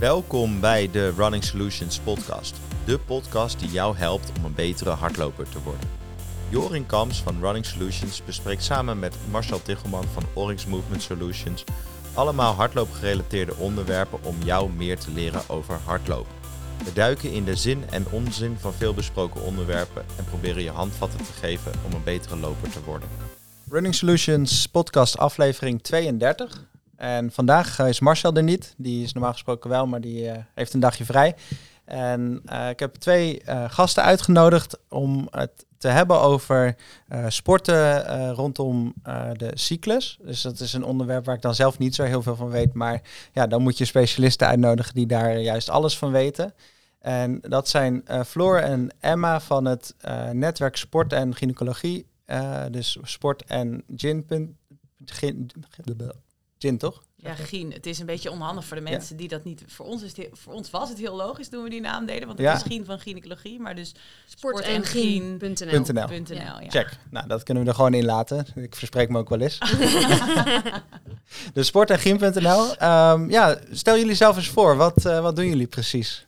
Welkom bij de Running Solutions podcast. De podcast die jou helpt om een betere hardloper te worden. Jorin Kams van Running Solutions bespreekt samen met Marcel Tichelman van Oryx Movement Solutions allemaal hardloopgerelateerde onderwerpen om jou meer te leren over hardlopen. We duiken in de zin en onzin van veel besproken onderwerpen en proberen je handvatten te geven om een betere loper te worden. Running Solutions podcast aflevering 32. En vandaag is Marcel er niet. Die is normaal gesproken wel, maar die uh, heeft een dagje vrij. En uh, ik heb twee gasten uitgenodigd om het te hebben over sporten rondom de cyclus. Dus dat is een onderwerp waar ik dan zelf niet zo heel veel van weet. Maar ja, dan moet je specialisten uitnodigen die daar juist alles van weten. En dat zijn Floor en Emma van het netwerk Sport en Gynaecologie. dus sport en gin Gin, toch? Ja, Gien. Het is een beetje onhandig voor de mensen die dat niet... Voor ons, is het, voor ons was het heel logisch toen we die naam deden. Want het ja. is Gien van gynaecologie. Maar dus sport, en Gien.nl. Ja. Check. Nou, dat kunnen we er gewoon in laten. Ik verspreek me ook wel eens. dus sport en Gien.nl. Um, ja, stel jullie zelf eens voor. Wat, uh, wat doen jullie precies?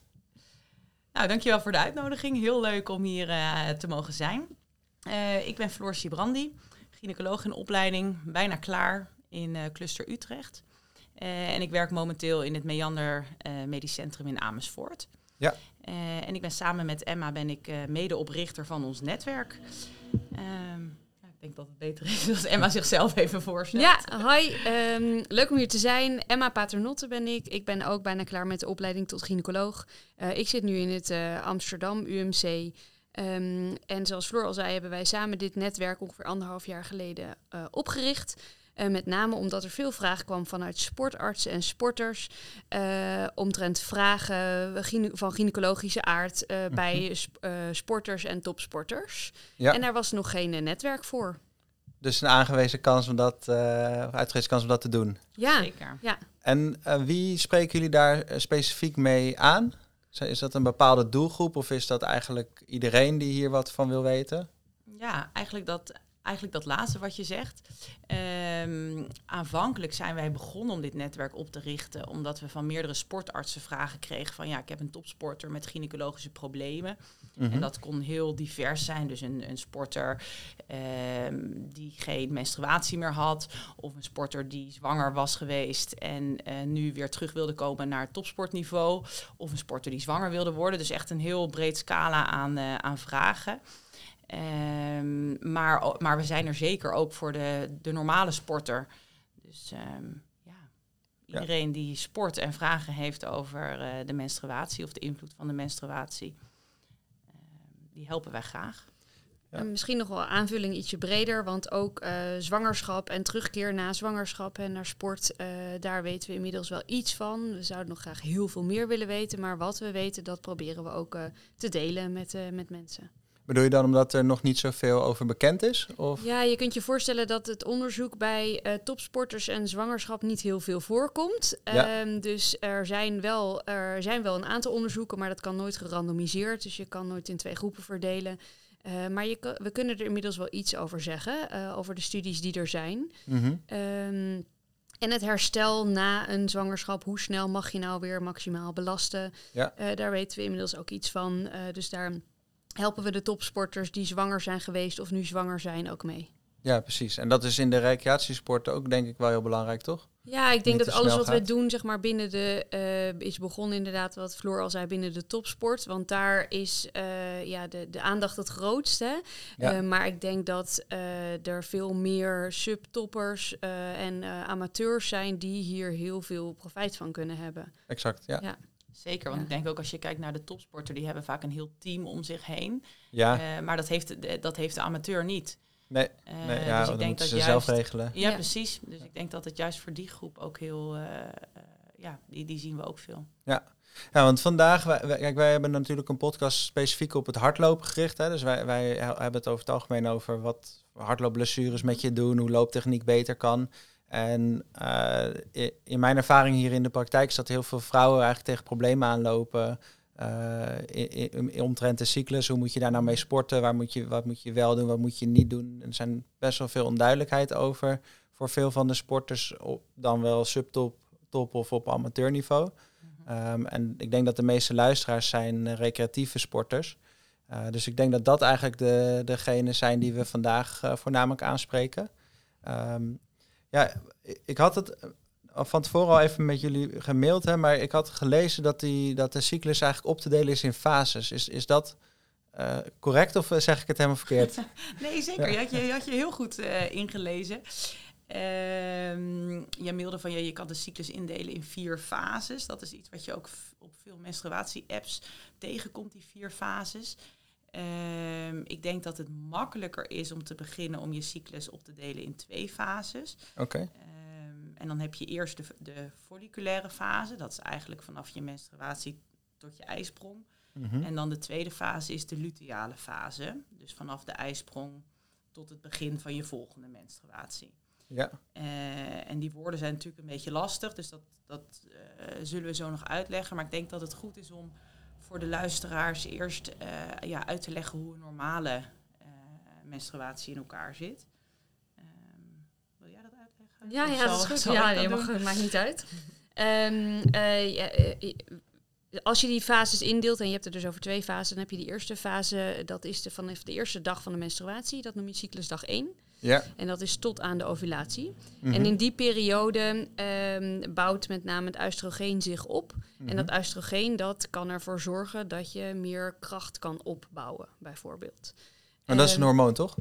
Nou, dankjewel voor de uitnodiging. Heel leuk om hier uh, te mogen zijn. Uh, ik ben Floor Sibrandi, gynaecoloog in opleiding. Bijna klaar in uh, Cluster Utrecht. Uh, en ik werk momenteel in het Meander uh, Medisch Centrum in Amersfoort. Ja. en ik ben samen met Emma ben ik medeoprichter van ons netwerk. Um, ik denk dat het beter is als Emma zichzelf even voorstelt. Ja, hi. Um, leuk om hier te zijn. Emma Paternotte ben ik. Ik ben ook bijna klaar met de opleiding tot gynaecoloog. ik zit nu in het Amsterdam UMC. Um, en zoals Floor al zei, hebben wij samen dit netwerk ongeveer anderhalf jaar geleden opgericht. Uh, met name omdat er veel vragen kwam vanuit sportartsen en sporters. Uh, omtrent vragen van gynaecologische aard uh, mm -hmm. bij sporters en topsporters. Ja. En daar was nog geen netwerk voor. Dus een aangewezen kans om dat, uitgewezen kans om dat te doen. Ja, zeker. Ja. En wie spreken jullie daar specifiek mee aan? Is dat een bepaalde doelgroep of is dat eigenlijk iedereen die hier wat van wil weten? Ja, eigenlijk dat eigenlijk dat laatste wat je zegt. Um, aanvankelijk zijn wij begonnen om dit netwerk op te richten, omdat we van meerdere sportartsen vragen kregen van ja, ik heb een topsporter met gynaecologische problemen. Mm -hmm. En dat kon heel divers zijn. Dus een, een sporter um, die geen menstruatie meer had, of een sporter die zwanger was geweest en uh, nu weer terug wilde komen naar het topsportniveau, of een sporter die zwanger wilde worden. Dus echt een heel breed scala aan, uh, aan vragen. Um, maar, maar we zijn er zeker ook voor de, de normale sporter. Dus um, ja, iedereen ja. die sport en vragen heeft over uh, de menstruatie of de invloed van de menstruatie, uh, die helpen wij graag. Ja. misschien nog wel aanvulling ietsje breder, want ook uh, zwangerschap en terugkeer na zwangerschap en naar sport, uh, daar weten we inmiddels wel iets van. We zouden nog graag heel veel meer willen weten, maar wat we weten, dat proberen we ook uh, te delen met, met mensen. Bedoel je dan omdat er nog niet zoveel over bekend is? Of? Ja, je kunt je voorstellen dat het onderzoek bij uh, topsporters en zwangerschap niet heel veel voorkomt. Ja. Um, dus er zijn, wel, er zijn wel een aantal onderzoeken, maar dat kan nooit gerandomiseerd. Dus je kan nooit in twee groepen verdelen. Uh, maar je, we kunnen er inmiddels wel iets over zeggen, uh, over de studies die er zijn. Mm -hmm. um, en het herstel na een zwangerschap, hoe snel mag je nou weer maximaal belasten? Ja. daar weten we inmiddels ook iets van. dus daar helpen we de topsporters die zwanger zijn geweest of nu zwanger zijn ook mee. Ja, precies. En dat is in de recreatiesporten ook denk ik wel heel belangrijk, toch? Ja, ik denk dat alles wat we doen, zeg maar, binnen de uh, is begonnen inderdaad, wat Floor al zei, binnen de topsport. Want daar is uh, ja, de, de aandacht het grootste. Ja. Uh, maar ik denk dat er veel meer subtoppers en amateurs zijn die hier heel veel profijt van kunnen hebben. Exact, ja. ja. Zeker, want ja. ik denk ook als je kijkt naar de topsporter, die hebben vaak een heel team om zich heen. Ja. Uh, maar dat heeft, de, dat heeft de amateur niet. Nee, nee uh, ja, dus ik denk dat ze juist, zelf regelen. Ja, ja, precies. Dus ik denk dat het juist voor die groep ook heel, uh, ja, die, die zien we ook veel. Ja. Ja, want vandaag, wij, wij, kijk, wij hebben natuurlijk een podcast specifiek op het hardlopen gericht. Hè? Dus wij, wij hebben het over het algemeen over wat hardloopblessures met je doen, hoe looptechniek beter kan. En uh, in mijn ervaring hier in de praktijk is dat heel veel vrouwen eigenlijk tegen problemen aanlopen. Uh, in, in, in, omtrent de cyclus, hoe moet je daar nou mee sporten? Waar moet je, wat moet je wel doen, wat moet je niet doen? Er zijn best wel veel onduidelijkheid over voor veel van de sporters, op, dan wel subtop top of op amateurniveau. Mm Ehm, en ik denk dat de meeste luisteraars zijn uh, recreatieve sporters. Uh, dus ik denk dat dat eigenlijk de, degenen zijn die we vandaag voornamelijk aanspreken. Um, ja, ik had het van tevoren al even met jullie gemaild, hè, maar ik had gelezen dat, die, dat de cyclus eigenlijk op te delen is in fases. Is, is dat uh, correct of zeg ik het helemaal verkeerd? nee, zeker. Je, had je, je had je heel goed uh, ingelezen. Um, je mailde van ja, je kan de cyclus indelen in vier fases. Dat is iets wat je ook op veel menstruatie-apps tegenkomt, die vier fases. Um, ik denk dat het makkelijker is om te beginnen om je cyclus op te delen in twee fases. Oké. Okay. Um, en dan heb je eerst de, de folliculaire fase. Dat is eigenlijk vanaf je menstruatie tot je ijsprong. Mm -hmm. En dan de tweede fase is de luteale fase. Dus vanaf de ijsprong tot het begin van je volgende menstruatie. Ja. Uh, en die woorden zijn natuurlijk een beetje lastig, dus dat, dat uh, zullen we zo nog uitleggen. Maar ik denk dat het goed is om voor de luisteraars eerst uh, ja, uit te leggen hoe een normale menstruatie in elkaar zit. Um, wil jij dat uitleggen? Ja, ja dat is goed. Ja, je mag, het maakt niet uit. um, ja, als je die fases indeelt, en je hebt er dus over twee fases, dan heb je die eerste fase, dat is de, vanaf de eerste dag van de menstruatie, dat noem je cyclusdag 1. Ja. En dat is tot aan de ovulatie. Mm -hmm. En in die periode um, bouwt met name het oestrogeen zich op. Mm -hmm. En dat oestrogeen dat kan ervoor zorgen dat je meer kracht kan opbouwen, bijvoorbeeld. Maar dat is een hormoon, toch?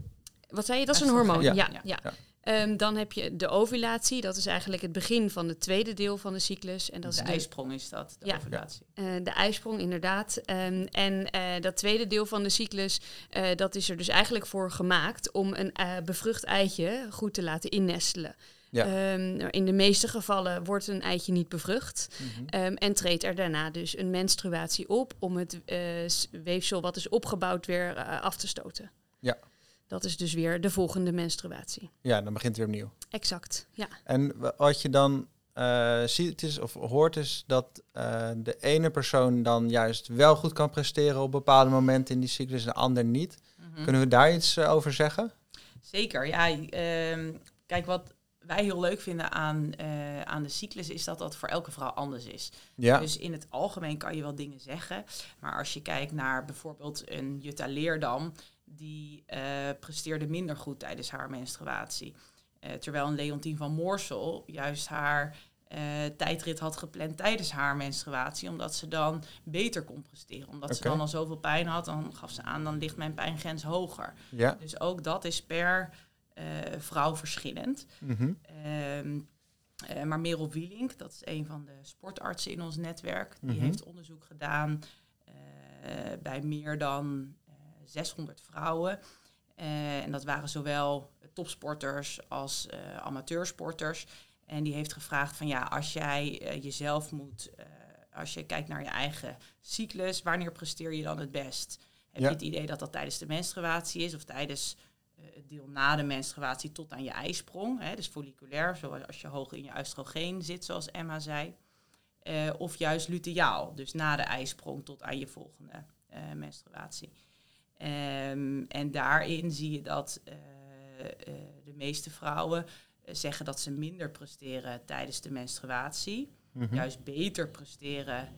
Wat zei je? Dat is een hormoon, ja. ja, ja. Um, dan heb je de ovulatie, dat is eigenlijk het begin van het tweede deel van de cyclus. En dat de is ijsprong is dat, de ja, ovulatie. Uh, de ijsprong, inderdaad. Um, en uh, dat tweede deel van de cyclus, uh, dat is er dus eigenlijk voor gemaakt om een bevrucht eitje goed te laten innestelen. Ja. Um, in de meeste gevallen wordt een eitje niet bevrucht um, en treedt er daarna dus een menstruatie op om het weefsel wat is opgebouwd weer af te stoten. Ja. Dat is dus weer de volgende menstruatie. Ja, dan begint het weer opnieuw. Exact, ja. En wat je dan uh, ziet is, of hoort is dat uh, de ene persoon dan juist wel goed kan presteren op bepaalde momenten in die cyclus en de ander niet. Mm -hmm. Kunnen we daar iets uh, over zeggen? Zeker, ja. kijk, wat wij heel leuk vinden aan, aan de cyclus is dat dat voor elke vrouw anders is. Ja. Dus in het algemeen kan je wel dingen zeggen. Maar als je kijkt naar bijvoorbeeld een Jutta Leerdam die uh, presteerde minder goed tijdens haar menstruatie. Uh, terwijl een Leontien van Moorsel juist haar uh, tijdrit had gepland tijdens haar menstruatie, omdat ze dan beter kon presteren. Omdat okay. ze dan al zoveel pijn had, dan gaf ze aan, dan ligt mijn pijngrens hoger. Ja. Dus ook dat is per vrouw verschillend. Mm -hmm. um, maar Merel Wielink, dat is een van de sportartsen in ons netwerk, die Mhm. mm -hmm. heeft onderzoek gedaan bij meer dan 600 vrouwen. Uh, en dat waren zowel topsporters als uh, amateursporters. En die heeft gevraagd van ja, als jij uh, jezelf moet, als je kijkt naar je eigen cyclus, wanneer presteer je dan het best? Heb ja. je het idee dat dat tijdens de menstruatie is of tijdens het deel na de menstruatie tot aan je ijsprong? Hè, dus folliculair, zoals als je hoog in je oestrogeen zit, zoals Emma zei. of juist luteaal, dus na de ijsprong tot aan je volgende menstruatie. Um, en daarin zie je dat uh, uh, de meeste vrouwen uh, zeggen dat ze minder presteren tijdens de menstruatie. Mhm. Mm -hmm. Juist beter presteren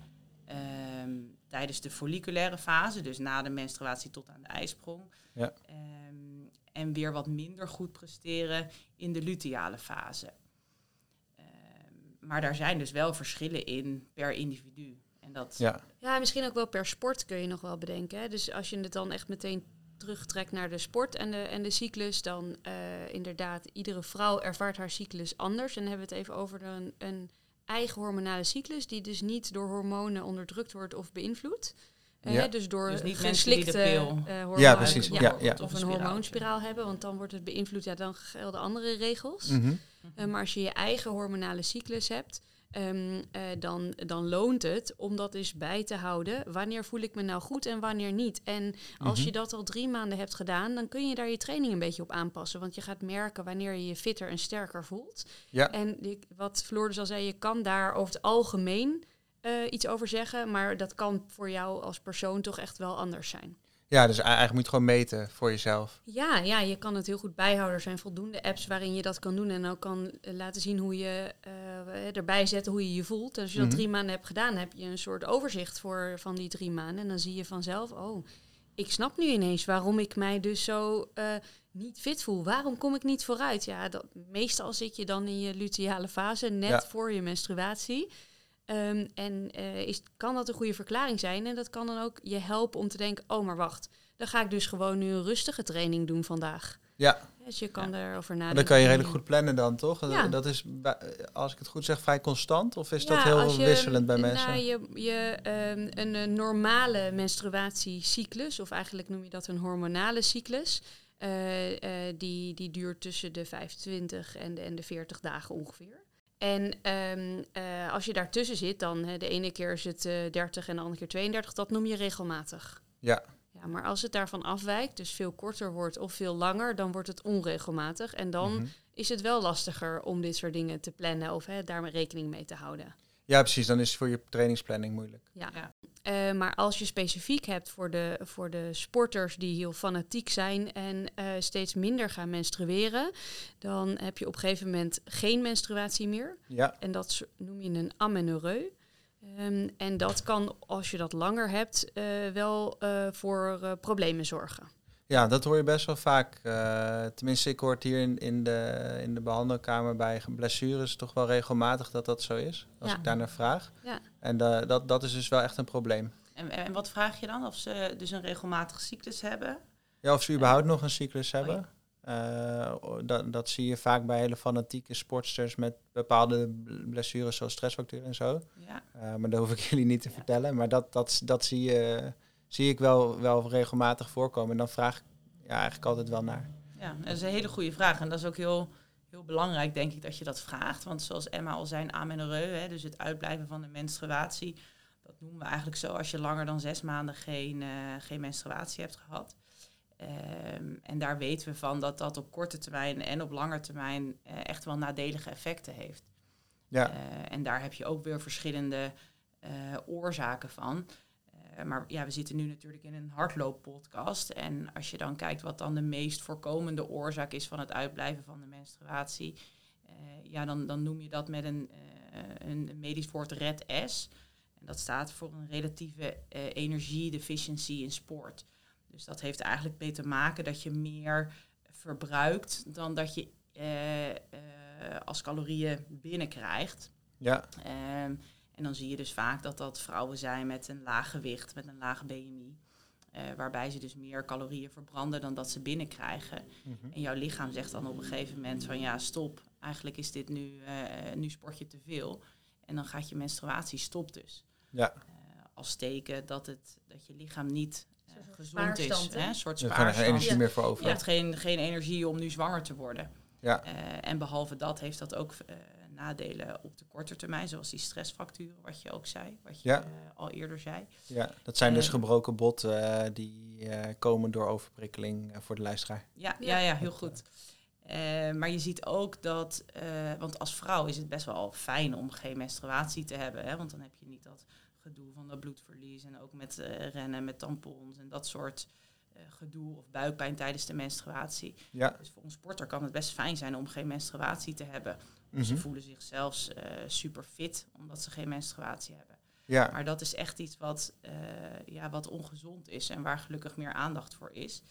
um, tijdens de folliculaire fase, dus na de menstruatie tot aan de ijsprong. Ja. Um, en weer wat minder goed presteren in de luteale fase. maar daar zijn dus wel verschillen in per individu. En dat ja. ja, misschien ook wel per sport kun je nog wel bedenken. Hè? Dus als je het dan echt meteen terugtrekt naar de sport en de, en de cyclus, dan uh, inderdaad, iedere vrouw ervaart haar cyclus anders. En dan hebben we het even over een, een eigen hormonale cyclus, die dus niet door hormonen onderdrukt wordt of beïnvloed. Uh, ja. dus door dus niet geslikte pil. Uh, hormoon, ja, precies. Ja, ja, ja. Of een hormoonspiraal hebben, want dan wordt het beïnvloed. Ja, dan gelden andere regels. Mm -hmm. uh, maar als je je eigen hormonale cyclus hebt, um, uh, dan, dan loont het om dat eens bij te houden. Wanneer voel ik me nou goed en wanneer niet? En als Mhm. je dat al drie maanden hebt gedaan, dan kun je daar je training een beetje op aanpassen. Want je gaat merken wanneer je je fitter en sterker voelt. Ja. En die, wat Floor dus al zei, je kan daar over het algemeen uh, iets over zeggen. Maar dat kan voor jou als persoon toch echt wel anders zijn. Ja, dus eigenlijk moet je gewoon meten voor jezelf. Ja, ja, je kan het heel goed bijhouden. Er zijn voldoende apps waarin je dat kan doen en ook kan eh, laten zien hoe je uh, erbij zetten hoe je je voelt. En als je dat mhm. drie maanden hebt gedaan, heb je een soort overzicht voor van die drie maanden. En dan zie je vanzelf, oh, ik snap nu ineens waarom ik mij dus zo uh, niet fit voel. Waarom kom ik niet vooruit? Ja, dat, meestal zit je dan in je luteale fase, net voor je menstruatie. Um, en uh, is, kan dat een goede verklaring zijn? En dat kan dan ook je helpen om te denken, oh maar wacht, dan ga ik dus gewoon nu een rustige training doen vandaag. Ja. Dus je kan ja. erover nadenken. dan kan je redelijk goed plannen dan, toch? Ja. Dat is, als ik het goed zeg, vrij constant? Of is dat heel wisselend bij mensen? Nou, je, je, um, een, een, normale menstruatiecyclus, of eigenlijk noem je dat een hormonale cyclus... Uh, uh, die, die duurt tussen de 25 en de, en de 40 dagen ongeveer. En um, uh, als je daartussen zit, dan de ene keer is het 30 en de andere keer 32, dat noem je regelmatig. Ja. Ja, maar als het daarvan afwijkt, dus veel korter wordt of veel langer, dan wordt het onregelmatig. En dan mhm. is het wel lastiger om dit soort dingen te plannen of hè, daar rekening mee te houden. Ja, precies. Dan is het voor je trainingsplanning moeilijk. Ja. ja. Uh, maar als je specifiek hebt voor de, voor de sporters die heel fanatiek zijn en uh, steeds minder gaan menstrueren, dan heb je op een gegeven moment geen menstruatie meer. Ja. En dat noem je een amenorreu. Um, en dat kan, als je dat langer hebt, uh, wel voor problemen zorgen. Ja, dat hoor je best wel vaak. Uh, tenminste, ik hoor het hier in, in, de, in de behandelkamer bij blessures toch wel regelmatig dat dat zo is. Als ik daar naar vraag. Ja. En uh, dat, dat is dus wel echt een probleem. En, en wat vraag je dan? Of ze dus een regelmatige cyclus hebben? Ja, of ze überhaupt nog een cyclus hebben. Oh ja. uh, dat, dat zie je vaak bij hele fanatieke sportsters met bepaalde blessures zoals stressfacturen en zo. Ja. maar dat hoef ik jullie niet te vertellen. Maar dat, dat, dat zie je zie ik wel, wel regelmatig voorkomen. En dan vraag ik ja, eigenlijk altijd wel naar. Ja, dat is een hele goede vraag. En dat is ook heel, heel belangrijk, denk ik, dat je dat vraagt. Want zoals Emma al zei, amenorreu, dus het uitblijven van de menstruatie. Dat noemen we eigenlijk zo als je langer dan zes maanden geen, uh, geen menstruatie hebt gehad. Um, en daar weten we van dat dat op korte termijn en op lange termijn uh, echt wel nadelige effecten heeft. Ja. Uh, en daar heb je ook weer verschillende oorzaken van. Eh, maar ja, we zitten nu natuurlijk in een hardlooppodcast. En als je dan kijkt wat dan de meest voorkomende oorzaak is van het uitblijven van de menstruatie, uh, ja, dan, dan noem je dat met een, uh, een medisch woord RED-S. En dat staat voor een relatieve energie-deficiency in sport. Dus dat heeft eigenlijk mee te maken dat je meer verbruikt dan dat je als calorieën binnenkrijgt. Ja. Um, en dan zie je dus vaak dat dat vrouwen zijn met een laag gewicht, met een lage BMI. Uh, waarbij ze dus meer calorieën verbranden dan dat ze binnenkrijgen. Mm En jouw lichaam zegt dan op een gegeven moment van ja, stop, eigenlijk is dit nu, uh, nu sport je te veel. En dan gaat je menstruatie stop dus. Ja. Uh, als teken dat, het, dat je lichaam niet gezond is. Hè? Een soort spaarstand. Je hebt geen energie meer voor over. Je hebt geen, geen energie om nu zwanger te worden. Ja. en behalve dat heeft dat ook nadelen op de korte termijn, zoals die stressfracturen, wat je ook zei, wat je ja. uh, al eerder zei. Ja, dat zijn dus uh, gebroken botten uh, die komen door overprikkeling voor de luisteraar. Ja, ja, ja, heel goed. maar je ziet ook dat, want als vrouw is het best wel fijn om geen menstruatie te hebben, hè, want dan heb je niet dat gedoe van dat bloedverlies en ook met rennen met tampons en dat soort gedoe of buikpijn tijdens de menstruatie. Ja. Dus voor een sporter kan het best fijn zijn om geen menstruatie te hebben. Mm Ze voelen zich zelfs uh, super fit omdat ze geen menstruatie hebben. Ja. Maar dat is echt iets wat, uh, ja, wat ongezond is en waar gelukkig meer aandacht voor is.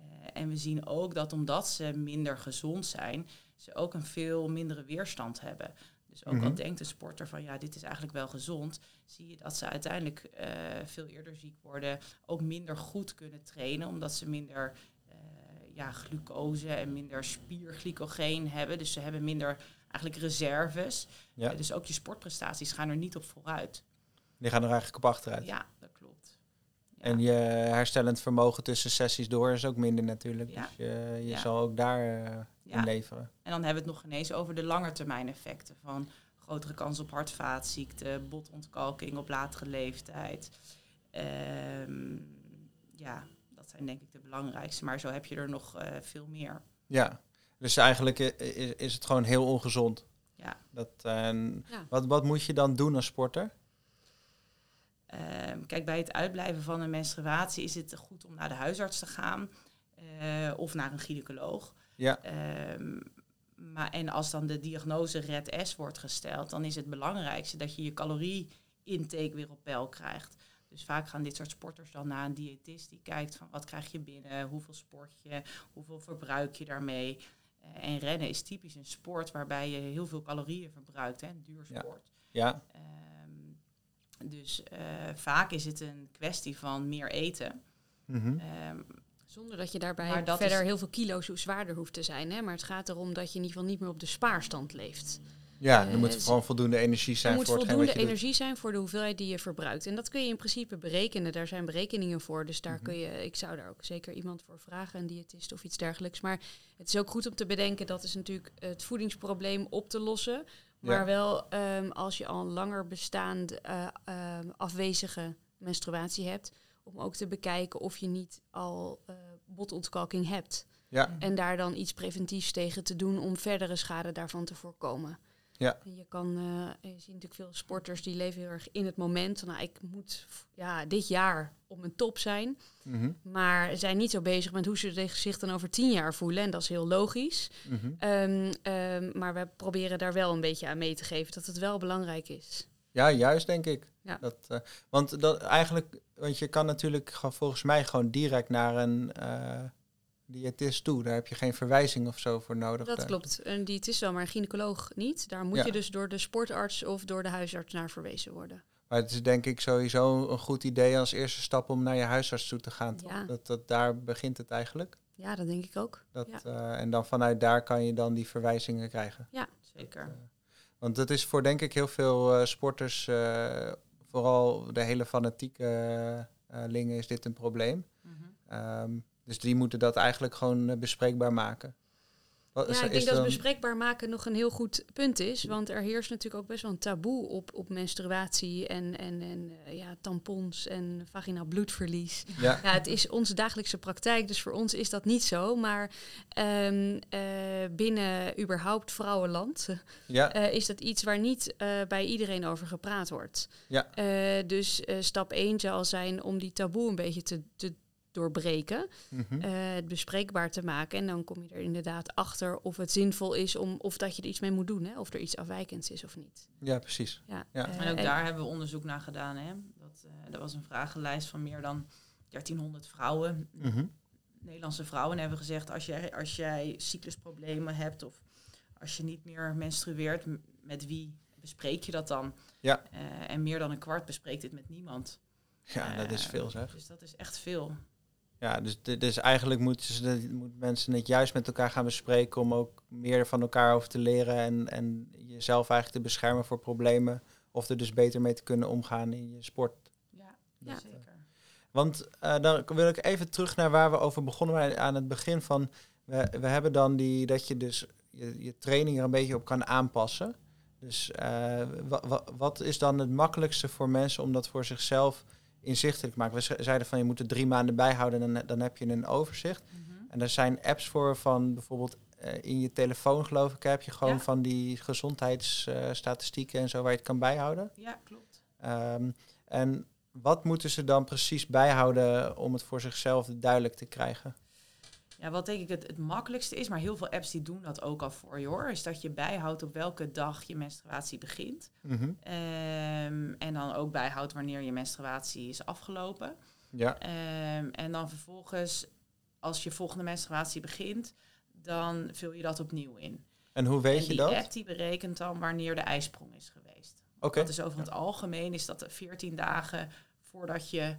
Uh, en we zien ook dat omdat ze minder gezond zijn, ze ook een veel mindere weerstand hebben. Dus ook mm -hmm. al denkt een sporter van ja, dit is eigenlijk wel gezond, zie je dat ze uiteindelijk veel eerder ziek worden, ook minder goed kunnen trainen, omdat ze minder ja, glucose en minder spierglycogeen hebben. Dus ze hebben minder eigenlijk reserves. Ja. Uh, dus ook je sportprestaties gaan er niet op vooruit. Die gaan er eigenlijk op achteruit. Ja, dat klopt. Ja. En je herstellend vermogen tussen sessies door is ook minder natuurlijk. Ja. Dus je, je zal ook daar uh, in leveren. En dan hebben we het nog ineens over de langetermijn effecten van grotere kans op hart- vaatziekten, botontkalking op latere leeftijd. Um, ja, dat zijn denk ik de belangrijkste. Maar zo heb je er nog uh, veel meer. Ja, dus eigenlijk is, is het gewoon heel ongezond. Ja. Dat, uh, ja. Wat, wat moet je dan doen als sporter? Ehm, kijk, bij het uitblijven van een menstruatie is het goed om naar de huisarts te gaan eh, of naar een gynaecoloog. Ja. Ehm, maar, en als dan de diagnose Red S wordt gesteld, dan is het belangrijkste dat je je calorie-intake weer op peil krijgt. Dus vaak gaan dit soort sporters dan naar een diëtist die kijkt van wat krijg je binnen, hoeveel sport je, hoeveel verbruik je daarmee. Eh, en rennen is typisch een sport waarbij je heel veel calorieën verbruikt, hè, een duur sport. Ja. Ehm, dus eh, vaak is het een kwestie van meer eten. Mhm. Ehm, Zonder dat je daarbij dat verder is- heel veel kilo's zwaarder hoeft te zijn. Hè? Maar het gaat erom dat je in ieder geval niet meer op de spaarstand leeft. Ja, Eh, er moet dus- gewoon voldoende energie Er zijn moet voor hetgeen voldoende wat je doet. energie zijn voor de hoeveelheid die je verbruikt. En dat kun je in principe berekenen. Daar zijn berekeningen voor. Dus daar Mhm. kun je, ik zou daar ook zeker iemand voor vragen, een diëtist of iets dergelijks. Maar het is ook goed om te bedenken dat is natuurlijk het voedingsprobleem op te lossen. Maar Ja. wel ehm, als je al een langer bestaande eh, ehm, afwezige menstruatie hebt, om ook te bekijken of je niet al eh, botontkalking hebt. Ja, En daar dan iets preventiefs tegen te doen om verdere schade daarvan te voorkomen. Ja. En je kan, eh, je ziet natuurlijk veel sporters die leven heel erg in het moment. Nou, ik moet ja, dit jaar op mijn top zijn. mhm, Maar zijn niet zo bezig met hoe ze zich dan over tien jaar voelen. En dat is heel logisch. mhm. Ehm, ehm, maar we proberen daar wel een beetje aan mee te geven dat het wel belangrijk is. Ja, juist denk ik. Ja. Dat, eh, want dat eigenlijk, want je kan natuurlijk gewoon volgens mij gewoon direct naar een eh diëtist toe. Daar heb je geen verwijzing of zo voor nodig. Dat Daar- klopt. En die, het is wel, maar een gynaecoloog niet. Daar moet Ja. je dus door de sportarts of door de huisarts naar verwezen worden. Maar het is denk ik sowieso een goed idee als eerste stap om naar je huisarts toe te gaan. Ja. Dat, dat, daar begint het eigenlijk. Ja, dat denk ik ook. Dat, Ja. eh, en dan vanuit daar kan je dan die verwijzingen krijgen. zeker. Want dat is voor denk ik heel veel eh, sporters, eh, vooral de hele fanatieke eh, lingen, is dit een probleem. Mhm. Ehm, dus die moeten dat eigenlijk gewoon bespreekbaar maken. Wat, Ja, is- ik denk dat dan- bespreekbaar maken nog een heel goed punt is. Want er heerst natuurlijk ook best wel een taboe op, op menstruatie en, en, en eh, ja, tampons en vaginaal bloedverlies. Ja, Ja, het is onze dagelijkse praktijk, dus voor ons is dat niet zo. Maar ehm, eh, binnen überhaupt vrouwenland ja, eh, is dat iets waar niet bij iedereen over gepraat wordt. Ja. Dus stap 1 zal zijn om die taboe een beetje te, te doorbreken. eh, het bespreekbaar te maken. En dan kom je er inderdaad achter of het zinvol is om of dat je er iets mee moet doen, hè? of er iets afwijkends is of niet. ja precies. Ja, Ja. eh, En ook en- daar hebben we onderzoek naar gedaan. Hè? Dat, eh er was een vragenlijst van meer dan 1300 vrouwen, Mhm. Nederlandse vrouwen. En hebben gezegd, als jij, als jij cyclusproblemen hebt of als je niet meer menstrueert, met wie bespreek je dat dan? Ja. Eh, en meer dan een kwart bespreekt dit met niemand. Ja, dat is veel zeg. Dus dat is echt veel. Ja, dus, dus eigenlijk moeten ze, moeten mensen het juist met elkaar gaan bespreken om ook meer van elkaar over te leren en, en jezelf eigenlijk te beschermen voor problemen. Of er dus beter mee te kunnen omgaan in je sport. Ja, Ja. zeker. Want eh, dan wil ik even terug naar waar we over begonnen aan het begin van. We, we hebben dan die dat je dus je, je training er een beetje op kan aanpassen. Dus eh, wa- wat is dan het makkelijkste voor mensen om dat voor zichzelf inzichtelijk te maken? We ze- zeiden van je moet er drie maanden bijhouden en dan, dan heb je een overzicht. Mhm. En er zijn apps voor van bijvoorbeeld eh, in je telefoon geloof ik heb je gewoon Ja. van die gezondheidsstatistieken en zo waar je het kan bijhouden. Ja, klopt. Ehm, en wat moeten ze dan precies bijhouden om het voor zichzelf duidelijk te krijgen? Ja, wat denk ik het, het makkelijkste is, maar heel veel apps die doen dat ook al voor je hoor, is dat je bijhoudt op welke dag je menstruatie begint. Mhm. Ehm, en dan ook bijhoudt wanneer je menstruatie is afgelopen. Ja, Ehm, en dan vervolgens, als je volgende menstruatie begint, dan vul je dat opnieuw in. en hoe weet en je die dat? app die berekent dan wanneer de ijsprong is geweest. Oké, Dat is over het algemeen is dat 14 dagen voordat je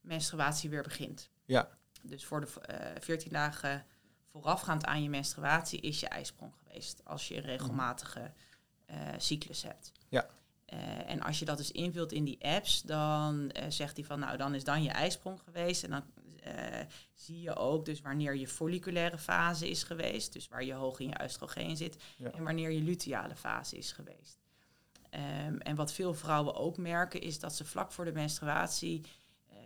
menstruatie weer begint. Ja. Dus voor de eh 14 dagen voorafgaand aan je menstruatie is je ijsprong geweest. Als je een regelmatige eh, cyclus hebt. Ja. Eh, en als je dat dus invult in die apps, dan eh, zegt hij van nou dan is dan je ijsprong geweest. En dan eh, zie je ook dus wanneer je folliculaire fase is geweest. Dus waar je hoog in je oestrogeen zit. Ja. En wanneer je luteale fase is geweest. Ehm, en wat veel vrouwen ook merken is dat ze vlak voor de menstruatie eh,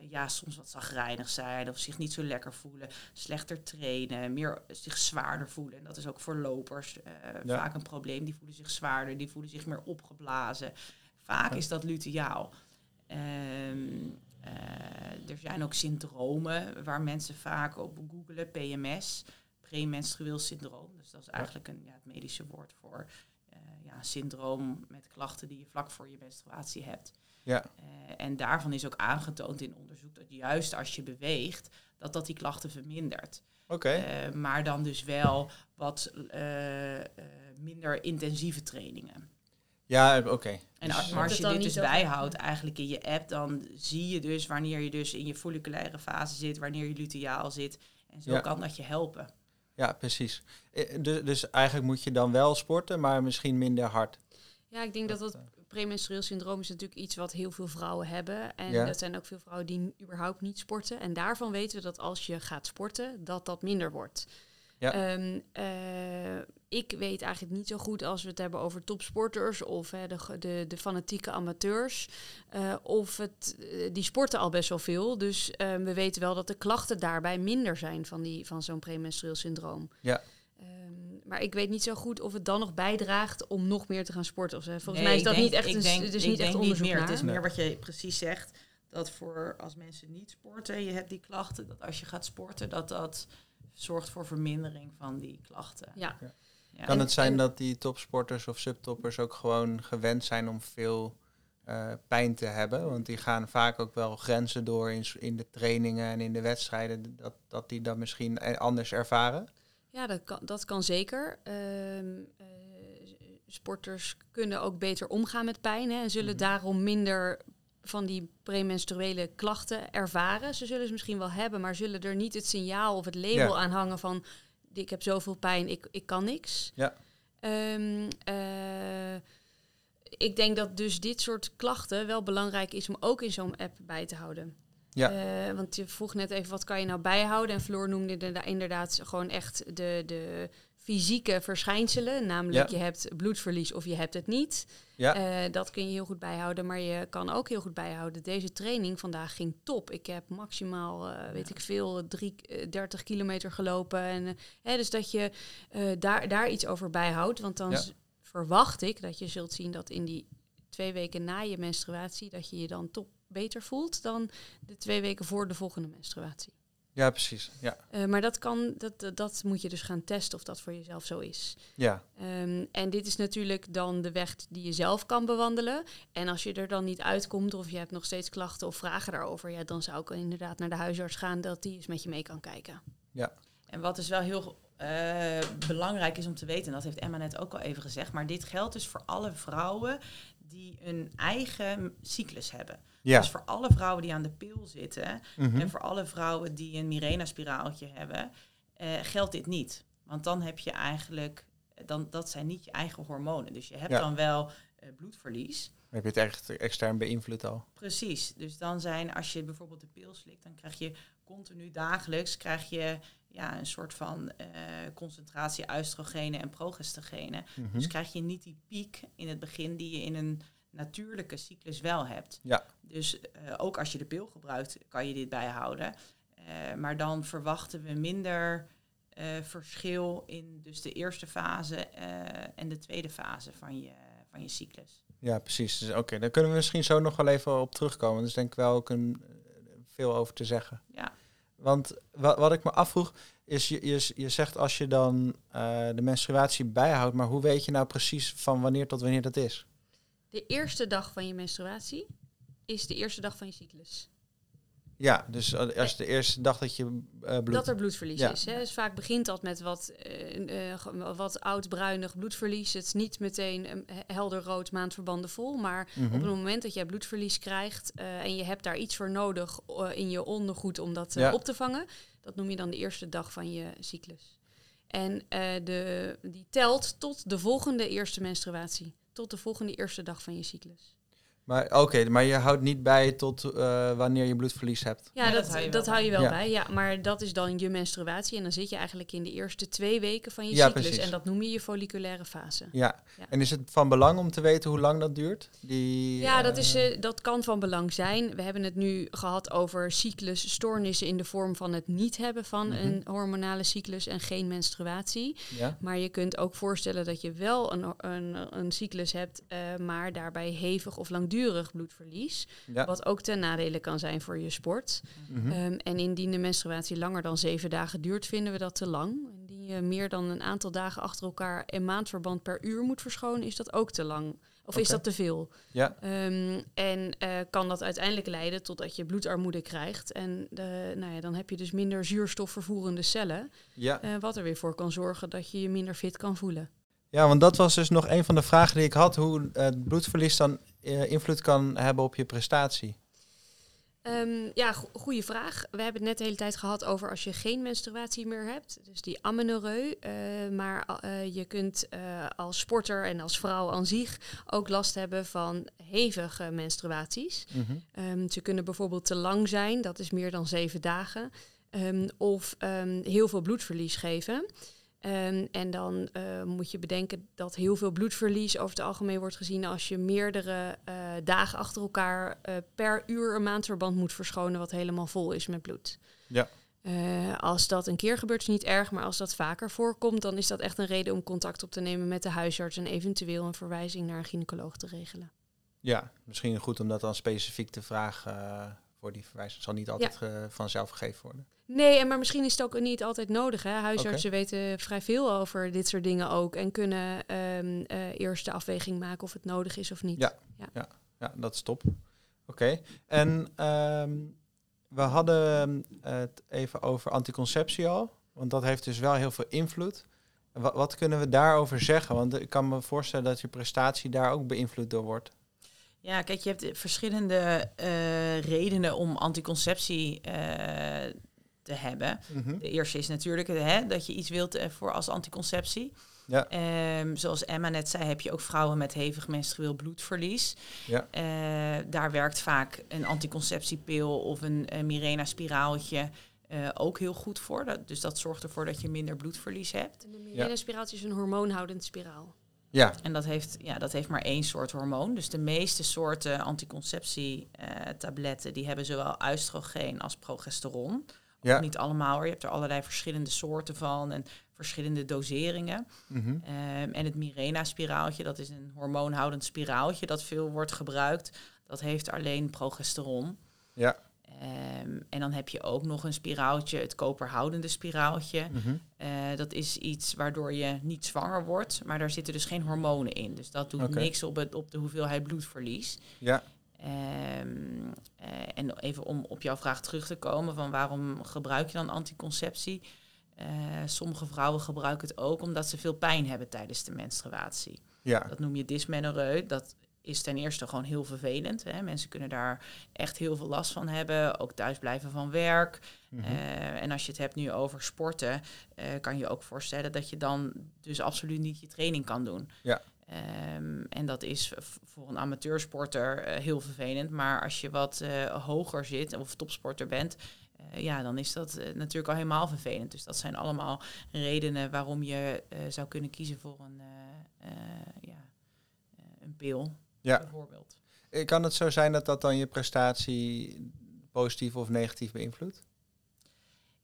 ja, soms wat zagrijnig zijn of zich niet zo lekker voelen, slechter trainen, meer zich zwaarder voelen. En dat is ook voor lopers eh, Ja. vaak een probleem. Die voelen zich zwaarder, die voelen zich meer opgeblazen. Vaak Ja. is dat luteaal. Ehm, eh, er zijn ook syndromen waar mensen vaak op googelen, PMS, premenstrueel syndroom. Dus dat is eigenlijk een, ja, het medische woord voor ja, een syndroom met klachten die je vlak voor je menstruatie hebt. Ja. Uh, en daarvan is ook aangetoond in onderzoek dat juist als je beweegt, dat dat die klachten vermindert. Oké. Uh, maar dan dus wel wat minder intensieve trainingen. Ja, oké. En als, maar als je dit dus bijhoudt eigenlijk in je app, dan zie je dus wanneer je dus in je folliculaire fase zit, wanneer je luteaal zit. En zo Ja. kan dat je helpen. Ja, precies. Eh, Dus, dus eigenlijk moet je dan wel sporten, maar misschien minder hard. Ja, ik denk dat Dat, dat premenstrueel syndroom is natuurlijk iets wat heel veel vrouwen hebben. En Ja. dat zijn ook veel vrouwen die überhaupt niet sporten. En daarvan weten we dat als je gaat sporten, dat dat minder wordt. Ja. Ehm, eh, ik weet eigenlijk niet zo goed als we het hebben over topsporters of hè, de, de, de fanatieke amateurs. eh, of het, eh, die sporten al best wel veel. Dus ehm, we weten wel dat de klachten daarbij minder zijn van, die, van zo'n premenstrueel syndroom. Ja. Maar ik weet niet zo goed of het dan nog bijdraagt om nog meer te gaan sporten. Volgens Nee, mij is dat denk- niet echt ik een, denk- het is ik niet echt onderzoek meer. naar. Het is meer wat je precies zegt. Dat voor als mensen niet sporten, je hebt die klachten, dat als je gaat sporten, dat dat zorgt voor vermindering van die klachten. Ja. Ja. Kan het zijn dat die topsporters of subtoppers ook gewoon gewend zijn om veel eh, pijn te hebben? Want die gaan vaak ook wel grenzen door in, in de trainingen en in de wedstrijden, dat, dat die dat misschien eh, anders ervaren. Ja, dat kan, dat kan zeker. Ehm, eh, sporters kunnen ook beter omgaan met pijn hè, en zullen Mhm. daarom minder van die premenstruele klachten ervaren. Ze zullen ze misschien wel hebben, maar zullen er niet het signaal of het label Ja. aan hangen van ik heb zoveel pijn, ik, ik kan niks. Ja. Ehm, eh, ik denk dat dus dit soort klachten wel belangrijk is om ook in zo'n app bij te houden. Ja. Eh, want je vroeg net even wat kan je nou bijhouden. En Floor noemde inderda- inderdaad gewoon echt de, de fysieke verschijnselen. Namelijk Ja. je hebt bloedverlies of je hebt het niet. Ja. Eh, dat kun je heel goed bijhouden. Maar je kan ook heel goed bijhouden. Deze training vandaag ging top. Ik heb maximaal, eh, weet ik veel, drie, eh, 30 kilometer gelopen. En, hè, dus dat je daar, daar iets over bijhoudt. Want dan Ja. verwacht ik dat je zult zien dat in die twee weken na je menstruatie... dat je je dan toch beter voelt dan de twee weken voor de volgende menstruatie. ja, precies. Ja. Eh, maar dat, kan, dat, dat, dat moet je dus gaan testen of dat voor jezelf zo is. Ja. Ehm, en dit is natuurlijk dan de weg die je zelf kan bewandelen. En als je er dan niet uitkomt of je hebt nog steeds klachten of vragen daarover, ja, dan zou ik inderdaad naar de huisarts gaan dat die eens met je mee kan kijken. En wat dus wel heel eh, belangrijk is om te weten, en dat heeft Emma net ook al even gezegd, maar dit geldt dus voor alle vrouwen die een eigen cyclus hebben. Ja. Dus voor alle vrouwen die aan de pil zitten Mhm. en voor alle vrouwen die een Mirena-spiraaltje hebben, eh, geldt dit niet. Want dan heb je eigenlijk, dan, dat zijn niet je eigen hormonen. Dus je hebt Ja. dan wel eh, bloedverlies. Heb je het echt extern beïnvloed al? Precies. Dus dan zijn, als je bijvoorbeeld de pil slikt, dan krijg je continu dagelijks krijg je ja, een soort van eh, concentratie oestrogenen en progestogenen. Mhm. Dus krijg je niet die piek in het begin die je in een natuurlijke cyclus wel hebt. Ja. Dus eh, ook als je de pil gebruikt, kan je dit bijhouden. Eh, maar dan verwachten we minder eh, verschil in dus de eerste fase en de tweede fase van je, van je cyclus. Ja, precies. Dus, Oké, daar kunnen we misschien zo nog wel even op terugkomen. Dus denk ik wel ook een, veel over te zeggen. Ja. Want wat, wat ik me afvroeg, is je, je, je zegt als je dan de menstruatie bijhoudt, maar hoe weet je nou precies van wanneer tot wanneer dat is? De eerste dag van je menstruatie is de eerste dag van je cyclus. Ja, dus als de eerste dag dat je eh, bloed... Dat er bloedverlies Ja. is. Hè. Dus vaak begint dat met wat, eh, eh, wat oud-bruinig bloedverlies. Het is niet meteen een he- helder rood maandverbanden vol. Maar Mhm. op het moment dat jij bloedverlies krijgt en je hebt daar iets voor nodig in je ondergoed om dat Ja. op te vangen, dat noem je dan de eerste dag van je cyclus. En de, die telt tot de volgende eerste menstruatie. Tot de volgende eerste dag van je cyclus. Maar oké, maar je houdt niet bij tot eh, wanneer je bloedverlies hebt. Ja, Ja, dat, dat hou je wel hou je wel Ja. bij. Ja, maar dat is dan je menstruatie. En dan zit je eigenlijk in de eerste twee weken van je Ja, cyclus. precies. En dat noem je je folliculaire fase. Ja. Ja. En is het van belang om te weten hoe lang dat duurt? Die, Ja, dat, eh, is, eh, dat kan van belang zijn. We hebben het nu gehad over cyclusstoornissen in de vorm van het niet hebben van Mhm. een hormonale cyclus en geen menstruatie. ja? Maar je kunt ook voorstellen dat je wel een, een, een cyclus hebt, eh, maar daarbij hevig of langdurig langdurig bloedverlies. Ja. Wat ook ten nadele kan zijn voor je sport. Mhm. Ehm, en indien de menstruatie langer dan zeven dagen duurt, vinden we dat te lang. Indien je meer dan een aantal dagen achter elkaar in maandverband per uur moet verschonen, is dat ook te lang. Of is dat te veel? Ja. Ehm, en eh, kan dat uiteindelijk leiden totdat je bloedarmoede krijgt. En de, nou ja, dan heb je dus minder zuurstofvervoerende cellen. Ja. eh, wat er weer voor kan zorgen dat je je minder fit kan voelen. ja, want dat was dus nog een van de vragen die ik had. Hoe eh, het bloedverlies dan eh, invloed kan hebben op je prestatie. Ehm, ja, go- goede vraag. We hebben het net de hele tijd gehad over als je geen menstruatie meer hebt. Dus die amenorreu. eh, maar eh, je kunt als sporter en als vrouw aan zich ook last hebben van hevige menstruaties. Mhm. Ehm, ze kunnen bijvoorbeeld te lang zijn, dat is meer dan zeven dagen. Ehm, of heel veel bloedverlies geven. Ehm, en dan eh, moet je bedenken dat heel veel bloedverlies over het algemeen wordt gezien als je meerdere eh, dagen achter elkaar eh, per uur een maandverband moet verschonen wat helemaal vol is met bloed. Ja. Als dat een keer gebeurt is niet erg, maar als dat vaker voorkomt, dan is dat echt een reden om contact op te nemen met de huisarts en eventueel een verwijzing naar een gynaecoloog te regelen. Ja, misschien goed om dat dan specifiek te vragen voor die verwijzing. Het zal niet altijd vanzelf gegeven worden. Nee, en maar misschien is het ook niet altijd nodig. Hè? Huisartsen weten vrij veel over dit soort dingen ook. En kunnen ehm, eh, eerst de afweging maken of het nodig is of niet. Ja. Ja, dat is top. Oké. En ehm, we hadden het even over anticonceptie al. Want dat heeft dus wel heel veel invloed. Wat, wat kunnen we daarover zeggen? Want ik kan me voorstellen dat je prestatie daar ook beïnvloed door wordt. Ja, kijk, je hebt verschillende eh, redenen om anticonceptie eh, te hebben. Mhm. De eerste is natuurlijk hè, dat je iets wilt eh, voor als anticonceptie. Ja. Ehm, zoals Emma net zei, heb je ook vrouwen met hevig menstrueel bloedverlies. Ja. Eh, daar werkt vaak een anticonceptiepil of een uh, Mirena-spiraaltje eh, ook heel goed voor. Dat, dus dat zorgt ervoor dat je minder bloedverlies hebt. En de Mirena-spiraaltje is een hormoonhoudend spiraal. Ja. En dat heeft, ja, dat heeft maar één soort hormoon. Dus de meeste soorten anticonceptietabletten... die hebben zowel oestrogeen als progesteron. Ja. Niet allemaal hoor. Je hebt er allerlei verschillende soorten van en verschillende doseringen. Mhm. Um, en het Mirena-spiraaltje, dat is een hormoonhoudend spiraaltje... dat veel wordt gebruikt. Dat heeft alleen progesteron. Ja. Um, en dan heb je ook nog een spiraaltje, het koperhoudende spiraaltje. Mhm. Uh, dat is iets waardoor je niet zwanger wordt, maar daar zitten dus geen hormonen in. Dus dat doet niks op, het, op de hoeveelheid bloedverlies. Ja. Um, uh, en even om op jouw vraag terug te komen van waarom gebruik je dan anticonceptie? Uh, sommige vrouwen gebruiken het ook omdat ze veel pijn hebben tijdens de menstruatie. Ja. Dat noem je dysmenorrheu. Dat is ten eerste gewoon heel vervelend. Hè. Mensen kunnen daar echt heel veel last van hebben. Ook thuisblijven van werk. Mhm. Uh, en als je het hebt nu over sporten, uh, kan je ook voorstellen dat je dan dus absoluut niet je training kan doen. Ja. Um, en dat is voor een amateursporter uh, heel vervelend. Maar als je wat uh, hoger zit of topsporter bent, uh, ja, dan is dat natuurlijk al helemaal vervelend. Dus dat zijn allemaal redenen waarom je zou kunnen kiezen voor een, ja, een pil, Ja. bijvoorbeeld. Kan het zo zijn dat dat dan je prestatie positief of negatief beïnvloedt?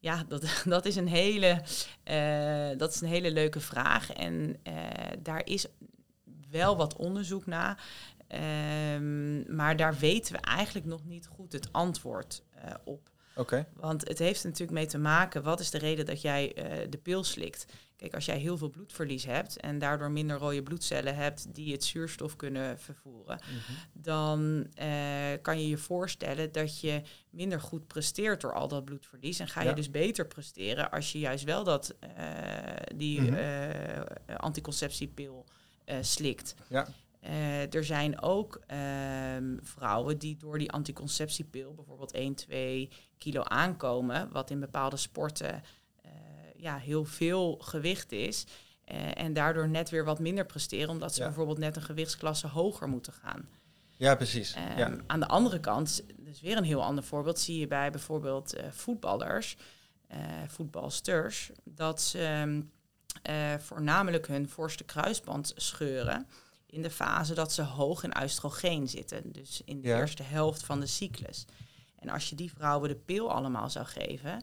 Ja, dat, dat, is een hele, uh, dat is een hele leuke vraag. En uh, daar is wel wat onderzoek naar. Um, maar daar weten we eigenlijk nog niet goed het antwoord uh, op. Oké. Okay. Want het heeft er natuurlijk mee te maken, wat is de reden dat jij uh, de pil slikt? Kijk, als jij heel veel bloedverlies hebt en daardoor minder rode bloedcellen hebt die het zuurstof kunnen vervoeren, Mhm. dan uh, kan je je voorstellen dat je minder goed presteert door al dat bloedverlies. En ga je dus beter presteren als je juist wel dat, uh, die Mhm. anticonceptiepil uh, slikt. Ja. Uh, er zijn ook um, vrouwen die door die anticonceptiepil bijvoorbeeld 1, 2 kilo aankomen, wat in bepaalde sporten uh, ja, heel veel gewicht is. En daardoor net weer wat minder presteren, omdat ze Ja. bijvoorbeeld net een gewichtsklasse hoger moeten gaan. Ja, precies. Um, ja. Aan de andere kant, dus weer een heel ander voorbeeld, zie je bij bijvoorbeeld voetballers, voetbalsters, dat ze um, voornamelijk hun voorste kruisband scheuren in de fase dat ze hoog in oestrogeen zitten. Dus in de Ja. eerste helft van de cyclus. En als je die vrouwen de pil allemaal zou geven,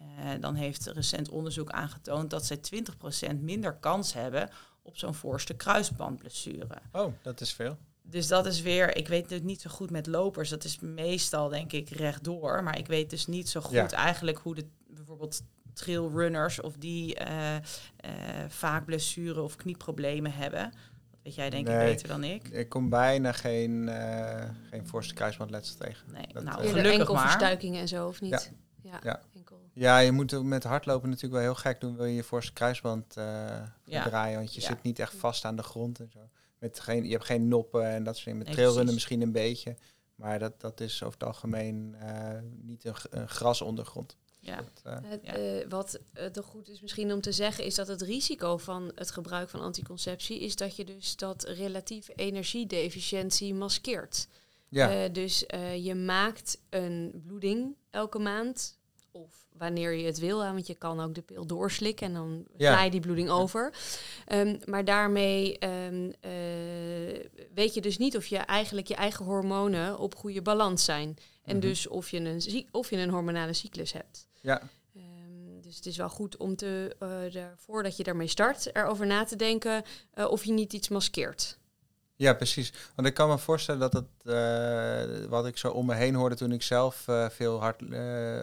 uh, dan heeft recent onderzoek aangetoond dat zij 20% minder kans hebben op zo'n voorste kruisbandblessure. Oh, dat is veel. dus dat is weer, ik weet het niet zo goed met lopers. Dat is meestal denk ik rechtdoor. Maar ik weet dus niet zo goed Ja. eigenlijk hoe de bijvoorbeeld trailrunners of die eh, eh, vaak blessuren of knieproblemen hebben. Dat weet jij denk ik beter dan ik. Ik kom bijna geen, eh geen voorste kruisbandletsel tegen. Nee, Dat, nou gelukkig maar. enkelverstuikingen en zo, of niet? Ja, Ja. enkel. Ja, je moet met hardlopen natuurlijk wel heel gek doen. Wil je je voorste kruisband eh, Ja. draaien, want je Ja. zit niet echt vast aan de grond en zo. Met geen, je hebt geen noppen en dat soort dingen. Met Nee, trailrunnen precies. misschien een beetje. Maar dat, dat is over het algemeen eh, niet een, een grasondergrond. Ja. Dat, eh, Het, Ja. eh, wat eh, toch goed is misschien om te zeggen, is dat het risico van het gebruik van anticonceptie is dat je dus dat relatieve energiedeficiëntie maskeert. ja, Eh, dus eh, je maakt een bloeding elke maand. Of wanneer je het wil, hè, want je kan ook de pil doorslikken en dan Ja. sla je die bloeding over. Ehm, maar daarmee ehm, eh, weet je dus niet of je eigenlijk je eigen hormonen op goede balans zijn. En Mhm. dus of je, een, of je een hormonale cyclus hebt. Ja, Ehm, dus het is wel goed om te, eh, er- voordat je daarmee start, erover na te denken eh, of je niet iets maskeert. ja, precies. Want ik kan me voorstellen dat het, eh, wat ik zo om me heen hoorde toen ik zelf veel hard,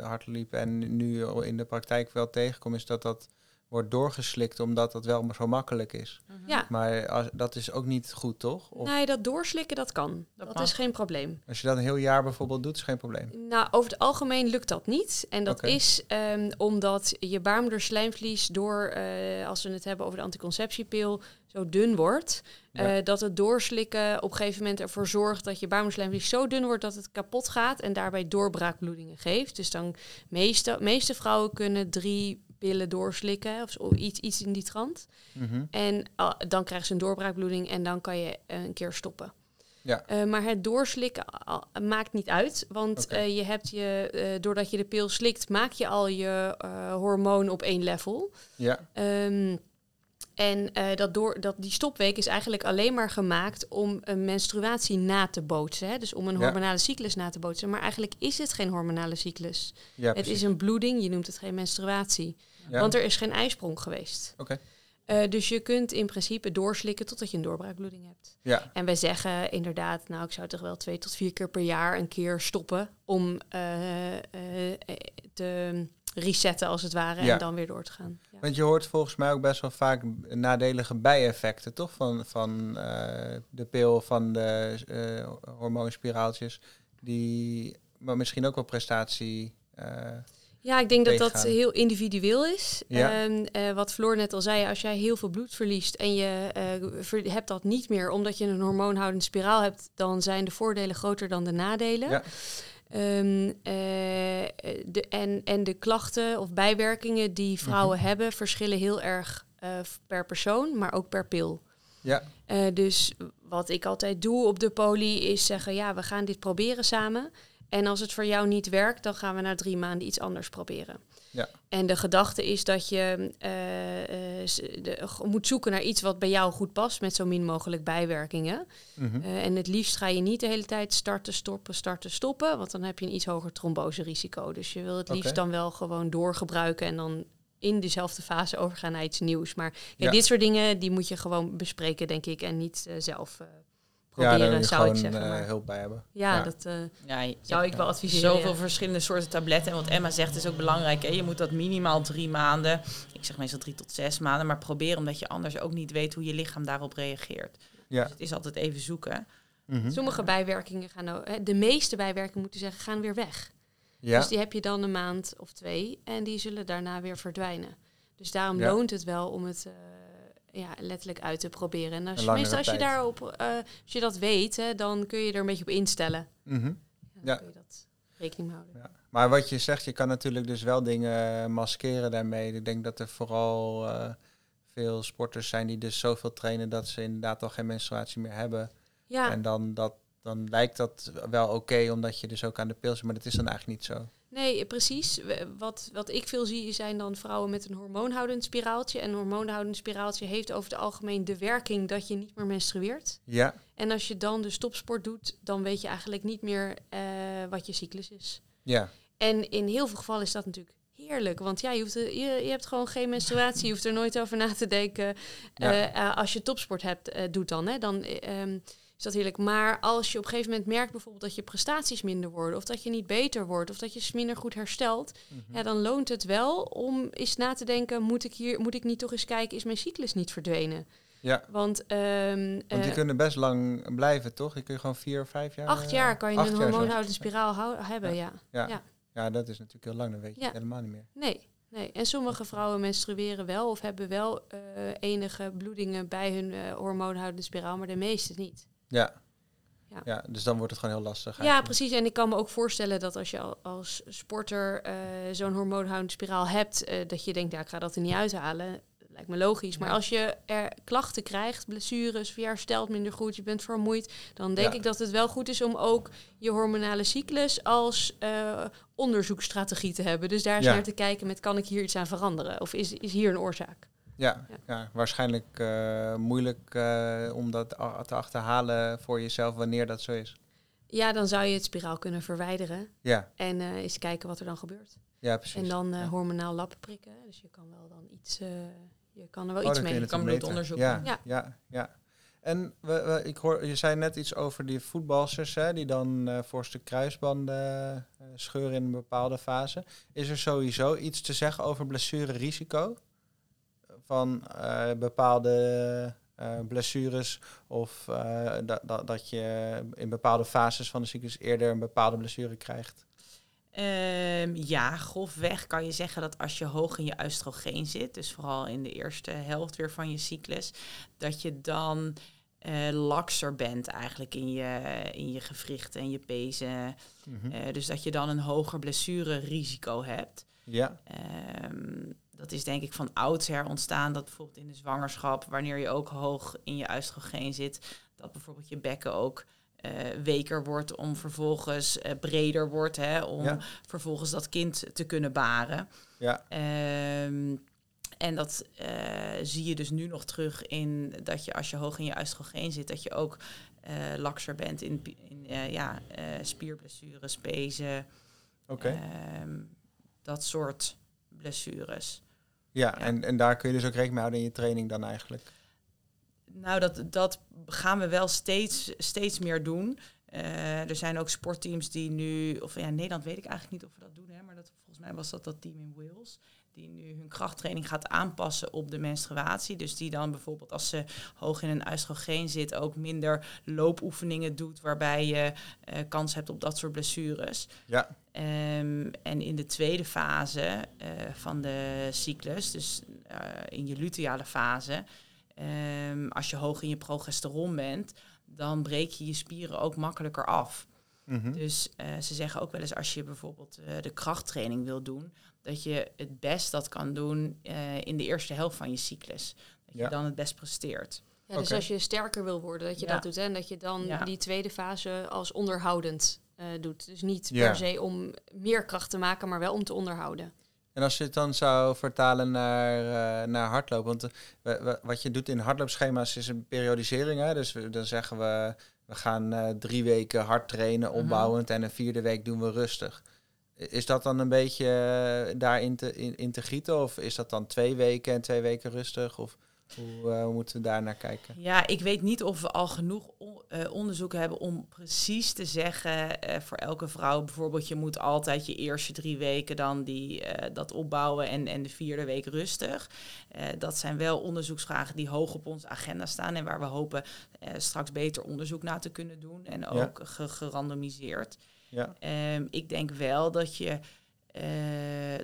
hard liep en nu in de praktijk wel tegenkom, is dat dat wordt doorgeslikt omdat dat wel maar zo makkelijk is. Ja, Maar als, dat is ook niet goed, toch? Of nee, dat doorslikken, dat kan. Dat, Dat is geen probleem. als je dat een heel jaar bijvoorbeeld doet, is geen probleem. Nou, over het algemeen lukt dat niet. En dat is ehm, omdat je baarmoederslijmvlies door, eh, als we het hebben over de anticonceptiepil, zo dun wordt. Ja. eh, dat het doorslikken op een gegeven moment ervoor zorgt dat je baarmoederslijmvlies zo dun wordt dat het kapot gaat en daarbij doorbraakbloedingen geeft. Dus dan meeste, meeste vrouwen kunnen drie pillen doorslikken of zo- iets, iets in die trant. Mhm. En ah, dan krijgen ze een doorbraakbloeding en dan kan je eh, een keer stoppen. Ja. Eh, maar het doorslikken ah, maakt niet uit. Want eh, je hebt je, doordat je de pil slikt, maak je al je hormoon op één level. Ja, Ehm, en dat door, dat, die stopweek is eigenlijk alleen maar gemaakt om een menstruatie na te bootsen. Hè? Dus om een Ja. hormonale cyclus na te bootsen. Maar eigenlijk is het geen hormonale cyclus. ja het precies. is een bloeding, je noemt het geen menstruatie. Ja. Want er is geen ijsprong geweest. Oké. Eh, dus je kunt in principe doorslikken totdat je een doorbraakbloeding hebt. Ja, En wij zeggen inderdaad, nou ik zou toch wel twee tot vier keer per jaar een keer stoppen om eh, eh, te resetten als het ware Ja. en dan weer door te gaan. Ja. want je hoort volgens mij ook best wel vaak nadelige bijeffecten, toch? Van, van de pil, van de hormoonspiraaltjes, die maar misschien ook wel prestatie... Ja, ik denk dat dat heel individueel is. Ja. Ehm, eh, wat Floor net al zei, als jij heel veel bloed verliest en je eh, ver- hebt dat niet meer omdat je een hormoonhoudende spiraal hebt, dan zijn de voordelen groter dan de nadelen. Ja. Ehm, eh, de, en, en de klachten of bijwerkingen die vrouwen Mhm. hebben, verschillen heel erg per persoon, maar ook per pil. ja, dus wat ik altijd doe op de poli is zeggen, ja, we gaan dit proberen samen. En als het voor jou niet werkt, dan gaan we na drie maanden iets anders proberen. Ja. En de gedachte is dat je eh, eh, de- moet zoeken naar iets wat bij jou goed past, met zo min mogelijk bijwerkingen. Eh, en het liefst ga je niet de hele tijd starten, stoppen, starten, stoppen, want dan heb je een iets hoger tromboserisico. Dus je wil het liefst dan wel gewoon doorgebruiken en dan in dezelfde fase overgaan naar iets nieuws. Maar ja, Ja. dit soort dingen, die moet je gewoon bespreken, denk ik, en niet eh, zelf eh, ja, je zou gewoon ik zeggen. eh, maar. hulp bij hebben. ja, ja. dat eh, Ja, zou ik wel adviseren. Zoveel ja. verschillende soorten tabletten. En wat Emma zegt is ook belangrijk. Hè? Je moet dat minimaal drie maanden. Ik zeg meestal drie tot zes maanden. Maar probeer omdat je anders ook niet weet hoe je lichaam daarop reageert. Ja. Dus het is altijd even zoeken. Mhm. Sommige bijwerkingen gaan, ook- hè, de meeste bijwerkingen moeten zeggen, gaan weer weg. Ja, Dus die heb je dan een maand of twee en die zullen daarna weer verdwijnen. Dus daarom Ja. loont het wel om het eh, ja, letterlijk uit te proberen. En als, meestal als je tijd. daarop, eh, als je dat weet, hè, dan kun je er een beetje op instellen. mhm. Ja, dan Ja. kun je dat rekening houden. Ja. Maar wat je zegt, je kan natuurlijk dus wel dingen maskeren daarmee. Ik denk dat er vooral eh, veel sporters zijn die dus zoveel trainen dat ze inderdaad al geen menstruatie meer hebben. Ja, En dan, dat, dan lijkt dat wel oké, omdat je dus ook aan de pil zit. Maar dat is dan eigenlijk niet zo. Nee, precies. Wat, wat ik veel zie zijn dan vrouwen met een hormoonhoudend spiraaltje. En een hormoonhoudend spiraaltje heeft over het algemeen de werking dat je niet meer menstrueert. Ja, En als je dan de stopsport doet, dan weet je eigenlijk niet meer eh, wat je cyclus is. ja, En in heel veel gevallen is dat natuurlijk heerlijk. Want ja, je, hoeft er- je, je hebt gewoon geen menstruatie. Je hoeft er nooit over na te denken. Ja. Eh, eh, als je topsport hebt, doet dan. Hè, dan eh, ehm, is dat heerlijk. Maar als je op een gegeven moment merkt bijvoorbeeld dat je prestaties minder worden, of dat je niet beter wordt, of dat je minder goed herstelt, Mhm. ja, dan loont het wel om eens na te denken: moet ik hier, moet ik niet toch eens kijken, is mijn cyclus niet verdwenen? Ja, Want, ehm, want die eh, kunnen best lang blijven, toch? Je kun gewoon vier of vijf jaar... acht jaar kan je een hormoonhoudende spiraal hebben, ja. Ja. Ja. ja, dat is natuurlijk heel lang. Dan weet je Ja. helemaal niet meer. Nee, nee. En sommige vrouwen menstrueren wel of hebben wel eh, enige bloedingen bij hun eh, hormoonhoudende spiraal, maar de meeste niet. Ja. Ja. ja. dus dan wordt het gewoon heel lastig. Ja, precies. En ik kan me ook voorstellen dat als je al- als sporter eh, zo'n hormoonhoudende spiraal hebt, eh, dat je denkt, ja, ik ga dat er niet uithalen. Lijkt me logisch. Maar als je er klachten krijgt, blessures, je herstelt minder goed, je bent vermoeid, dan denk Ja. ik dat het wel goed is om ook je hormonale cyclus als eh, onderzoeksstrategie te hebben. Dus daar eens Ja. naar te kijken met, kan ik hier iets aan veranderen? Of is, is hier een oorzaak? Ja, Ja. ja. waarschijnlijk eh, moeilijk eh, om dat te achterhalen voor jezelf wanneer dat zo is. Ja, dan zou je het spiraal kunnen verwijderen Ja, en eh, eens kijken wat er dan gebeurt. ja precies. En dan eh, Ja. hormonaal lappen prikken. Dus je kan wel dan iets, eh, je kan er wel Oh, iets mee. je kan bloedonderzoek. Ja, Ja. ja, ja. En we, we- ik hoor, je zei net iets over die voetbalsters, hè, die dan eh voor een stuk kruisbanden scheuren in een bepaalde fase. Is er sowieso iets te zeggen over blessurerisico? Van eh, bepaalde eh, blessures of eh, dat, dat, dat je in bepaalde fases van de cyclus eerder een bepaalde blessure krijgt? Ehm, ja, grofweg kan je zeggen dat als je hoog in je oestrogeen zit, dus vooral in de eerste helft weer van je cyclus, dat je dan eh lakser bent eigenlijk in je, in je gewrichten en je pezen. Mhm. Dus dat je dan een hoger blessurerisico hebt. Ja, Ehm, dat is denk ik van oudsher ontstaan, dat bijvoorbeeld in de zwangerschap, wanneer je ook hoog in je oestrogeen zit, dat bijvoorbeeld je bekken ook eh, weker wordt om vervolgens eh, breder wordt, hè, om Ja. vervolgens dat kind te kunnen baren. ja, Ehm, en dat eh, zie je dus nu nog terug in dat je als je hoog in je oestrogeen zit, dat je ook lakser bent in, in ja, spierblessures, pezen, ehm, dat soort blessures. Ja, ja. En, en daar kun je dus ook rekening mee houden in je training dan eigenlijk. Nou, dat, dat gaan we wel steeds, steeds meer doen. Eh, er zijn ook sportteams die nu, of ja, in Nederland weet ik eigenlijk niet of we dat doen, hè, maar dat, volgens mij was dat dat team in Wales, die nu hun krachttraining gaat aanpassen op de menstruatie. Dus die dan bijvoorbeeld als ze hoog in een oestrogeen zit ook minder loopoefeningen doet, waarbij je eh, kans hebt op dat soort blessures. Ja, Ehm, en in de tweede fase eh, van de cyclus, dus eh, in je luteale fase, ehm, als je hoog in je progesteron bent, dan breek je je spieren ook makkelijker af. mhm. Dus eh, ze zeggen ook wel eens als je bijvoorbeeld eh, de krachttraining wil doen, dat je het best dat kan doen eh, in de eerste helft van je cyclus. Dat Ja. je dan het best presteert. Ja, dus als je sterker wil worden, dat je Ja. dat doet. hè, En dat je dan Ja. die tweede fase als onderhoudend eh, doet. Dus niet Ja. per se om meer kracht te maken, maar wel om te onderhouden. En als je het dan zou vertalen naar, eh, naar hardlopen, want eh, wat je doet in hardloopschema's is een periodisering. Hè? Dus we, dan zeggen we, we gaan drie weken hard trainen, Mhm. opbouwend, en een vierde week doen we rustig. Is dat dan een beetje daarin te, in, in te gieten? Of is dat dan twee weken en twee weken rustig? Of hoe eh, hoe moeten we daar naar kijken? Ja, ik weet niet of we al genoeg on- eh, onderzoek hebben om precies te zeggen eh, voor elke vrouw bijvoorbeeld je moet altijd je eerste drie weken dan die, dat opbouwen en, en de vierde week rustig. Dat zijn wel onderzoeksvragen die hoog op onze agenda staan en waar we hopen straks beter onderzoek naar te kunnen doen en Ja. ook ge- gerandomiseerd. Ja, Ehm, ik denk wel dat, je,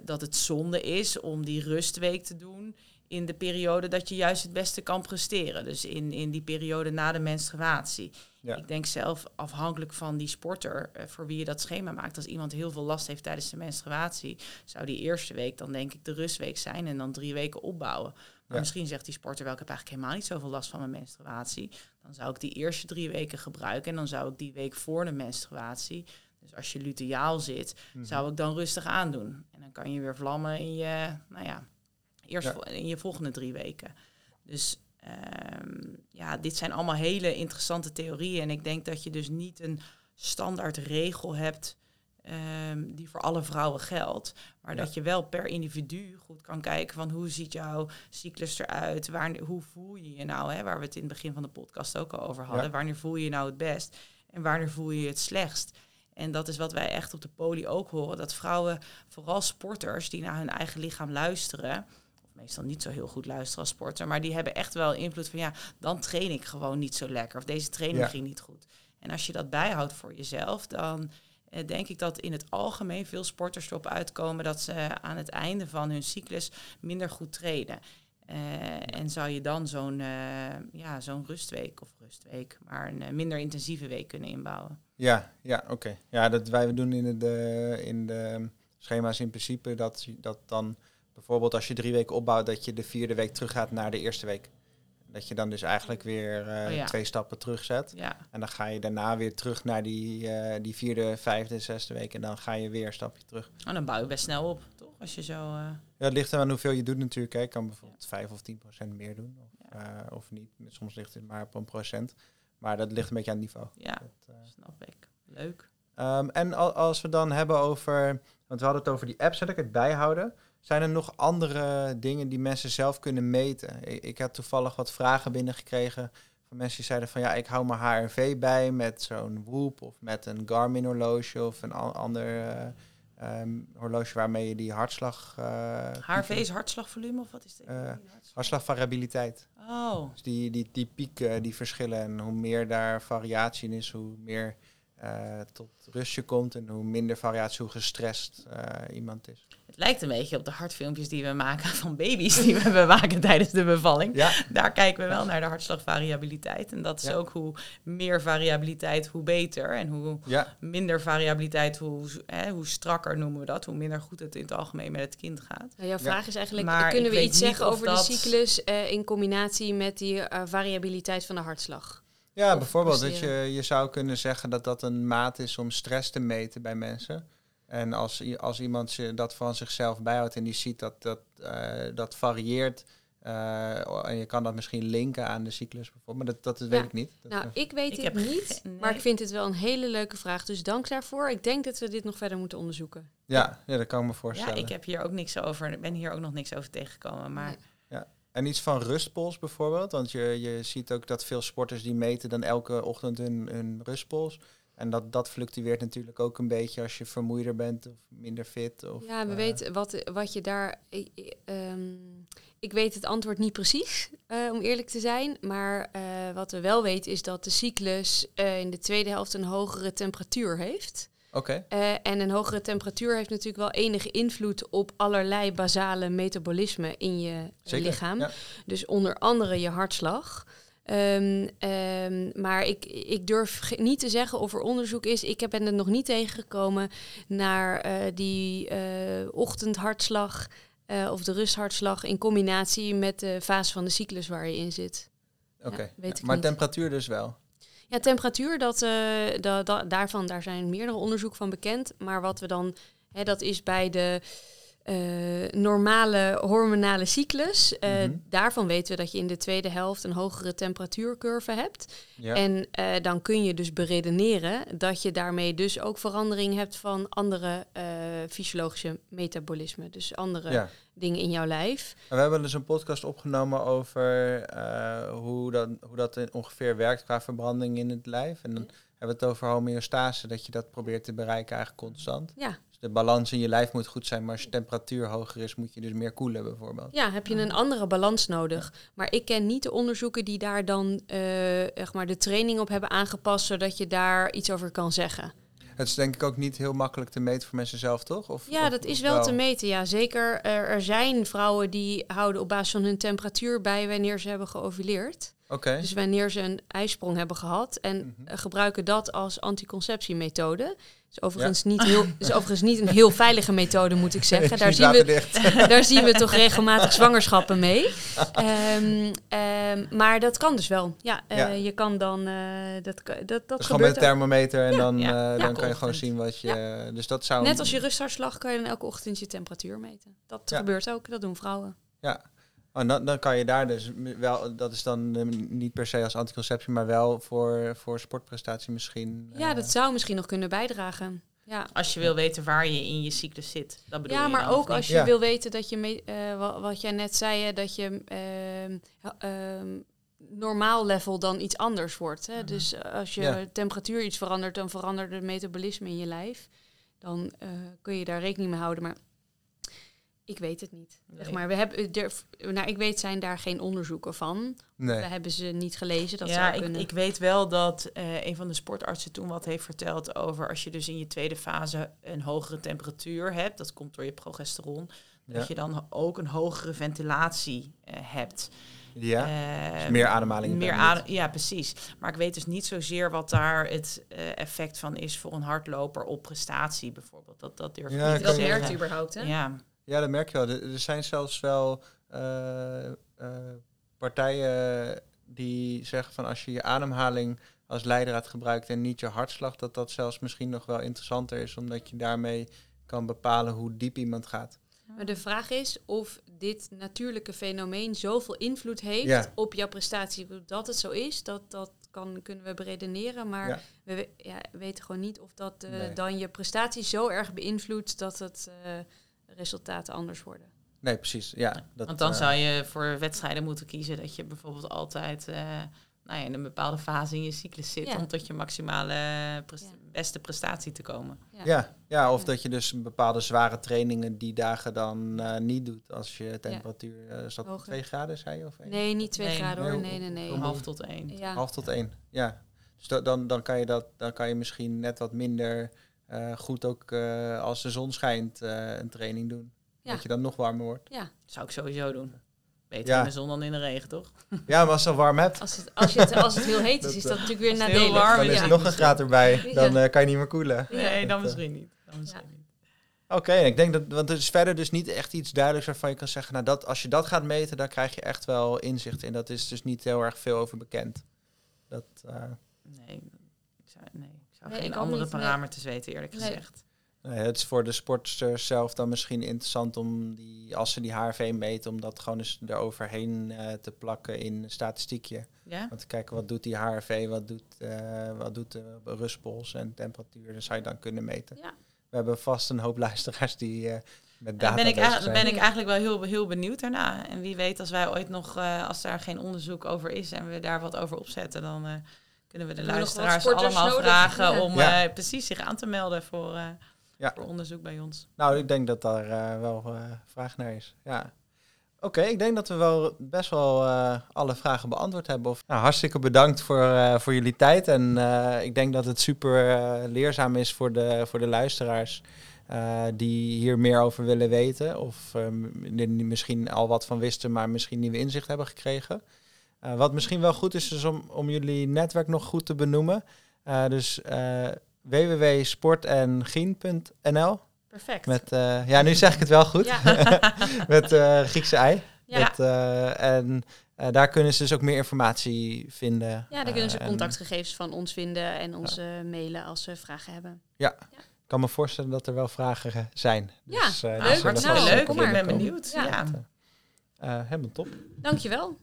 dat het zonde is om die rustweek te doen in de periode dat je juist het beste kan presteren. Dus in, in die periode na de menstruatie. Ja. Ik denk zelf afhankelijk van die sporter eh, voor wie je dat schema maakt. Als iemand heel veel last heeft tijdens de menstruatie, zou die eerste week dan denk ik de rustweek zijn en dan drie weken opbouwen. Maar Ja. misschien zegt die sporter wel, ik heb eigenlijk helemaal niet zoveel last van mijn menstruatie. Dan zou ik die eerste drie weken gebruiken en dan zou ik die week voor de menstruatie, dus als je luteaal zit, Mhm. zou ik dan rustig aandoen. En dan kan je weer vlammen in je, nou ja, eerst Ja. in je volgende drie weken. Dus ehm, ja, dit zijn allemaal hele interessante theorieën. En ik denk dat je dus niet een standaard regel hebt ehm, die voor alle vrouwen geldt. Maar Ja. dat je wel per individu goed kan kijken van hoe ziet jouw cyclus eruit? Waar, hoe voel je je nou? Hè? Waar we het in het begin van de podcast ook al over hadden. Ja. Wanneer voel je je nou het best? En wanneer voel je je het slechtst? En dat is wat wij echt op de poli ook horen. Dat vrouwen, vooral sporters die naar hun eigen lichaam luisteren. Meestal niet zo heel goed luisteren als sporter. Maar die hebben echt wel invloed van ja, dan train ik gewoon niet zo lekker. Of deze training Ja. ging niet goed. En als je dat bijhoudt voor jezelf, dan eh, denk ik dat in het algemeen veel sporters erop uitkomen dat ze aan het einde van hun cyclus minder goed trainen. Eh, en zou je dan zo'n eh, ja, zo'n rustweek of rustweek, maar een eh, minder intensieve week kunnen inbouwen. Ja, ja oké. Ja, dat wij doen in de, in de schema's in principe dat, dat dan bijvoorbeeld als je drie weken opbouwt, dat je de vierde week teruggaat naar de eerste week. Dat je dan dus eigenlijk weer eh, Oh ja. twee stappen terugzet. Ja, En dan ga je daarna weer terug naar die, eh, die vierde, vijfde, zesde week. En dan ga je weer een stapje terug. en dan bouw je best snel op, toch? Als je zo. eh, Ja, het ligt aan hoeveel je doet natuurlijk. hè. Je kan bijvoorbeeld 5 of 10 procent meer doen. Of, of niet. Soms ligt het maar op een procent. Maar dat ligt een beetje aan het niveau. ja, Dat, snap ik. Leuk. Ehm, en al- als we dan hebben over, want we hadden het over die apps, dat ik het bijhouden. Zijn er nog andere dingen die mensen zelf kunnen meten? Ik, ik had toevallig wat vragen binnengekregen van mensen die zeiden van ja, ik hou mijn HRV bij met zo'n Whoop of met een Garmin horloge of een an- ander eh, ehm, horloge waarmee je die hartslag... eh, HRV is hartslagvolume of wat is dit? Eh, hartslagvariabiliteit. Oh, Dus die, die, die pieken, die verschillen. En hoe meer daar variatie in is, hoe meer eh, tot rust je komt. En hoe minder variatie, hoe gestrest eh, iemand is. het lijkt een beetje op de hartfilmpjes die we maken van baby's die we bewaken tijdens de bevalling. Ja, Daar kijken we wel naar de hartslagvariabiliteit. En dat is Ja. ook hoe meer variabiliteit, hoe beter. En hoe ja, minder variabiliteit, hoe, hè, hoe strakker noemen we dat. Hoe minder goed het in het algemeen met het kind gaat. Nou, jouw vraag is eigenlijk, Maar kunnen we iets zeggen over dat- de cyclus eh, in combinatie met die eh, variabiliteit van de hartslag? Ja Of bijvoorbeeld dat je, je zou kunnen zeggen dat dat een maat is om stress te meten bij mensen. En als, als iemand ze- dat van zichzelf bijhoudt en die ziet dat dat, eh, dat varieert... eh, en je kan dat misschien linken aan de cyclus bijvoorbeeld, maar dat, dat, weet Ja. ik niet. Dat, Nou, eh, ik weet Ik het niet, maar ik vind het wel een hele leuke vraag. Dus dank daarvoor. Ik denk dat we dit nog verder moeten onderzoeken. ja, ja, dat kan ik me Ja, voorstellen. ik heb hier ook niks over. Ik ben hier ook nog niks over tegengekomen. Maar Nee. En iets van rustpols bijvoorbeeld. Want je, je ziet ook dat veel sporters die meten dan elke ochtend hun, hun rustpols. En dat, dat fluctueert natuurlijk ook een beetje als je vermoeider bent of minder fit. Of, Ja, we eh, weten wat, wat je daar. Ik, ik, ehm, ik weet het antwoord niet precies, eh, om eerlijk te zijn. Maar eh, wat we wel weten is dat de cyclus in de tweede helft een hogere temperatuur heeft. Oké, Eh, en een hogere temperatuur heeft natuurlijk wel enige invloed op allerlei basale metabolisme in je zeker. lichaam. Ja. Dus onder andere je hartslag. Ehm, ehm, maar ik, ik durf niet te zeggen of er onderzoek is. Ik heb- ben er nog niet tegengekomen naar eh, die eh, ochtendhartslag of de rusthartslag in combinatie met de fase van de cyclus waar je in zit. Oké. Ja, maar niet. temperatuur dus wel. Ja, temperatuur, dat, eh, da- da- daarvan, daar zijn meerdere onderzoeken van bekend. Maar wat we dan, hè, dat is bij de eh, normale hormonale cyclus. Eh, Mhm. Daarvan weten we dat je in de tweede helft een hogere temperatuurcurve hebt. Ja. En eh, dan kun je dus beredeneren dat je daarmee dus ook verandering hebt van andere fysiologische metabolismen. Dus andere ja. dingen in jouw lijf. We hebben dus een podcast opgenomen over hoe, dat, hoe dat ongeveer werkt qua verbranding in het lijf. En dan hebben we het over homeostase, dat je dat probeert te bereiken eigenlijk constant. Ja, Dus de balans in je lijf moet goed zijn, maar als je temperatuur hoger is, moet je dus meer koelen bijvoorbeeld. Ja, heb je een andere balans nodig. Maar ik ken niet de onderzoeken die daar dan eh, zeg maar de training op hebben aangepast, zodat je daar iets over kan zeggen. Het is denk ik ook niet heel makkelijk te meten voor mensen zelf, toch? Of, Ja, of- dat is wel te meten. Ja, zeker. Er, er zijn vrouwen die houden op basis van hun temperatuur bij wanneer ze hebben geovuleerd. Oké. Dus wanneer ze een ijsprong hebben gehad en Mhm. gebruiken dat als anticonceptiemethode. Is overigens, niet heel, is overigens niet een heel veilige methode, moet ik zeggen. Daar zien, we, daar zien we toch regelmatig zwangerschappen mee. Ehm, ehm, maar dat kan dus wel. Ja, eh, Ja. je kan dan... eh, dat, dat, dat Dus gewoon met een thermometer en dan, ja. eh, dan kan je gewoon zien wat je... Dus dat zou... Net als je rusthartslag kan je dan elke ochtend je temperatuur meten. Dat gebeurt ook, dat doen vrouwen. Ja. Oh, dan, dan kan je daar dus wel... Dat is dan eh, niet per se als anticonceptie, maar wel voor, voor sportprestatie misschien. Ja, eh, dat zou misschien nog kunnen bijdragen. Ja. Als je wil weten waar je in je cyclus zit. Dat bedoel Ja, je maar ook als je Ja. wil weten dat je, mee, eh, wa- wat, jij net zei, hè, dat je ehm, ehm, normaal level dan iets anders wordt. Hè? Mhm. Dus als je Ja. temperatuur iets verandert, dan verandert het metabolisme in je lijf. Dan eh, kun je daar rekening mee houden. Maar ik weet het niet. Zeg maar, we hebben, er, nou, ik weet zijn daar geen onderzoeken van. Nee. We hebben ze niet gelezen. Dat ja, zou ik, kunnen. ik weet wel dat eh, een van de sportartsen toen wat heeft verteld over als je dus in je tweede fase een hogere temperatuur hebt, dat komt door je progesteron, Ja. dat je dan ook een hogere ventilatie eh, hebt. Ja, Eh, dus meer ademhaling. meer adem, ja, precies. Maar ik weet dus niet zozeer wat daar het eh, effect van is voor een hardloper op prestatie bijvoorbeeld. Dat, dat durf ik Ja, niet ik te dat zeggen. u überhaupt, hè? Ja, Ja, dat merk je wel. Er, zijn zelfs wel eh, eh, partijen die zeggen van als je je ademhaling als leidraad gebruikt en niet je hartslag, dat dat zelfs misschien nog wel interessanter is, omdat je daarmee kan bepalen hoe diep iemand gaat. Maar de vraag is of dit natuurlijke fenomeen zoveel invloed heeft Ja. op jouw prestatie. Dat het zo is, dat, dat kan, kunnen we beredeneren. Maar Ja. we ja, weten gewoon niet of dat eh, Nee. dan je prestatie zo erg beïnvloedt dat het resultaten anders worden. Nee, precies. Ja, dat, Want dan eh, zou je voor wedstrijden moeten kiezen dat je bijvoorbeeld altijd eh, nou ja, in een bepaalde fase in je cyclus zit Ja. om tot je maximale Ja. beste prestatie te komen. Ja, ja of Ja. dat je dus bepaalde zware trainingen die dagen dan eh, niet doet als je temperatuur, eh is dat Hoger. 2 graden zei je? Of één? Nee, niet twee Nee. graden hoor. Nee, Nee, nee, Half tot één. Ja. Half tot één, ja. Dus da- dan, dan, kan je dat, dan kan je misschien net wat minder eh, goed ook eh, als de zon schijnt eh, een training doen. Ja. Dat je dan nog warmer wordt. ja. Zou ik sowieso doen. Beter Ja. in de zon dan in de regen, toch? Ja, maar als je al warm hebt, Als, het, als, je het, als het heel heet is, Dat, is dat natuurlijk weer het heel nadelig. warm dan is ja. er nog een graad erbij. Dan eh, kan je niet meer koelen. Nee, dan Dat, misschien niet. Dan misschien niet. Oké, ik denk dat, want er is verder dus niet echt iets duidelijks waarvan je kan zeggen, nou dat, als je dat gaat meten, dan krijg je echt wel inzicht in. Dat is dus niet heel erg veel over bekend. Dat, eh, Nee, ik zou, nee, Nee, geen andere niet, nee. parameters weten, eerlijk Nee. gezegd. Nee, het is voor de sporters zelf dan misschien interessant om die, als ze die HRV meten, om dat gewoon eens eroverheen eh te plakken in een statistiekje. Ja? Om te kijken wat doet die HRV, wat doet, eh, wat doet de rustpols en temperatuur. Dat zou je dan kunnen meten. Ja. We hebben vast een hoop luisteraars die eh, met Daar data ben ik, bezig eigenlijk, zijn. ben ik eigenlijk wel heel, heel benieuwd daarna. En wie weet, als wij ooit nog, eh, als daar geen onderzoek over is en we daar wat over opzetten, dan eh, kunnen we de luisteraars allemaal nodig? vragen Ja. om Ja. eh, precies zich aan te melden voor, eh, Ja. voor onderzoek bij ons. Nou, ik denk dat daar eh, wel eh, vraag naar is. Ja. Oké, ik denk dat we wel best wel eh, alle vragen beantwoord hebben. Of, nou, hartstikke bedankt voor, eh, voor jullie tijd. En eh, ik denk dat het super leerzaam is voor de, voor de luisteraars eh, die hier meer over willen weten. Of eh, er misschien al wat van wisten, maar misschien nieuwe inzicht hebben gekregen. Eh, wat misschien wel goed is, is om, om jullie netwerk nog goed te benoemen. Eh, dus eh www.sportengien.nl Perfect. met, eh, ja, nu zeg ik het wel goed. Ja. met eh, Griekse ei. Ja. Met, eh, en eh, daar kunnen ze dus ook meer informatie vinden. Ja, dan kunnen ze en contactgegevens van ons vinden en ons mailen als ze vragen hebben. Ik kan me voorstellen dat er wel vragen zijn. Ja, Dus, eh, leuk. die zullen hartstikke Nou, leuk. Ik ben benieuwd. Ja. Ja. Eh, helemaal top. Dankjewel.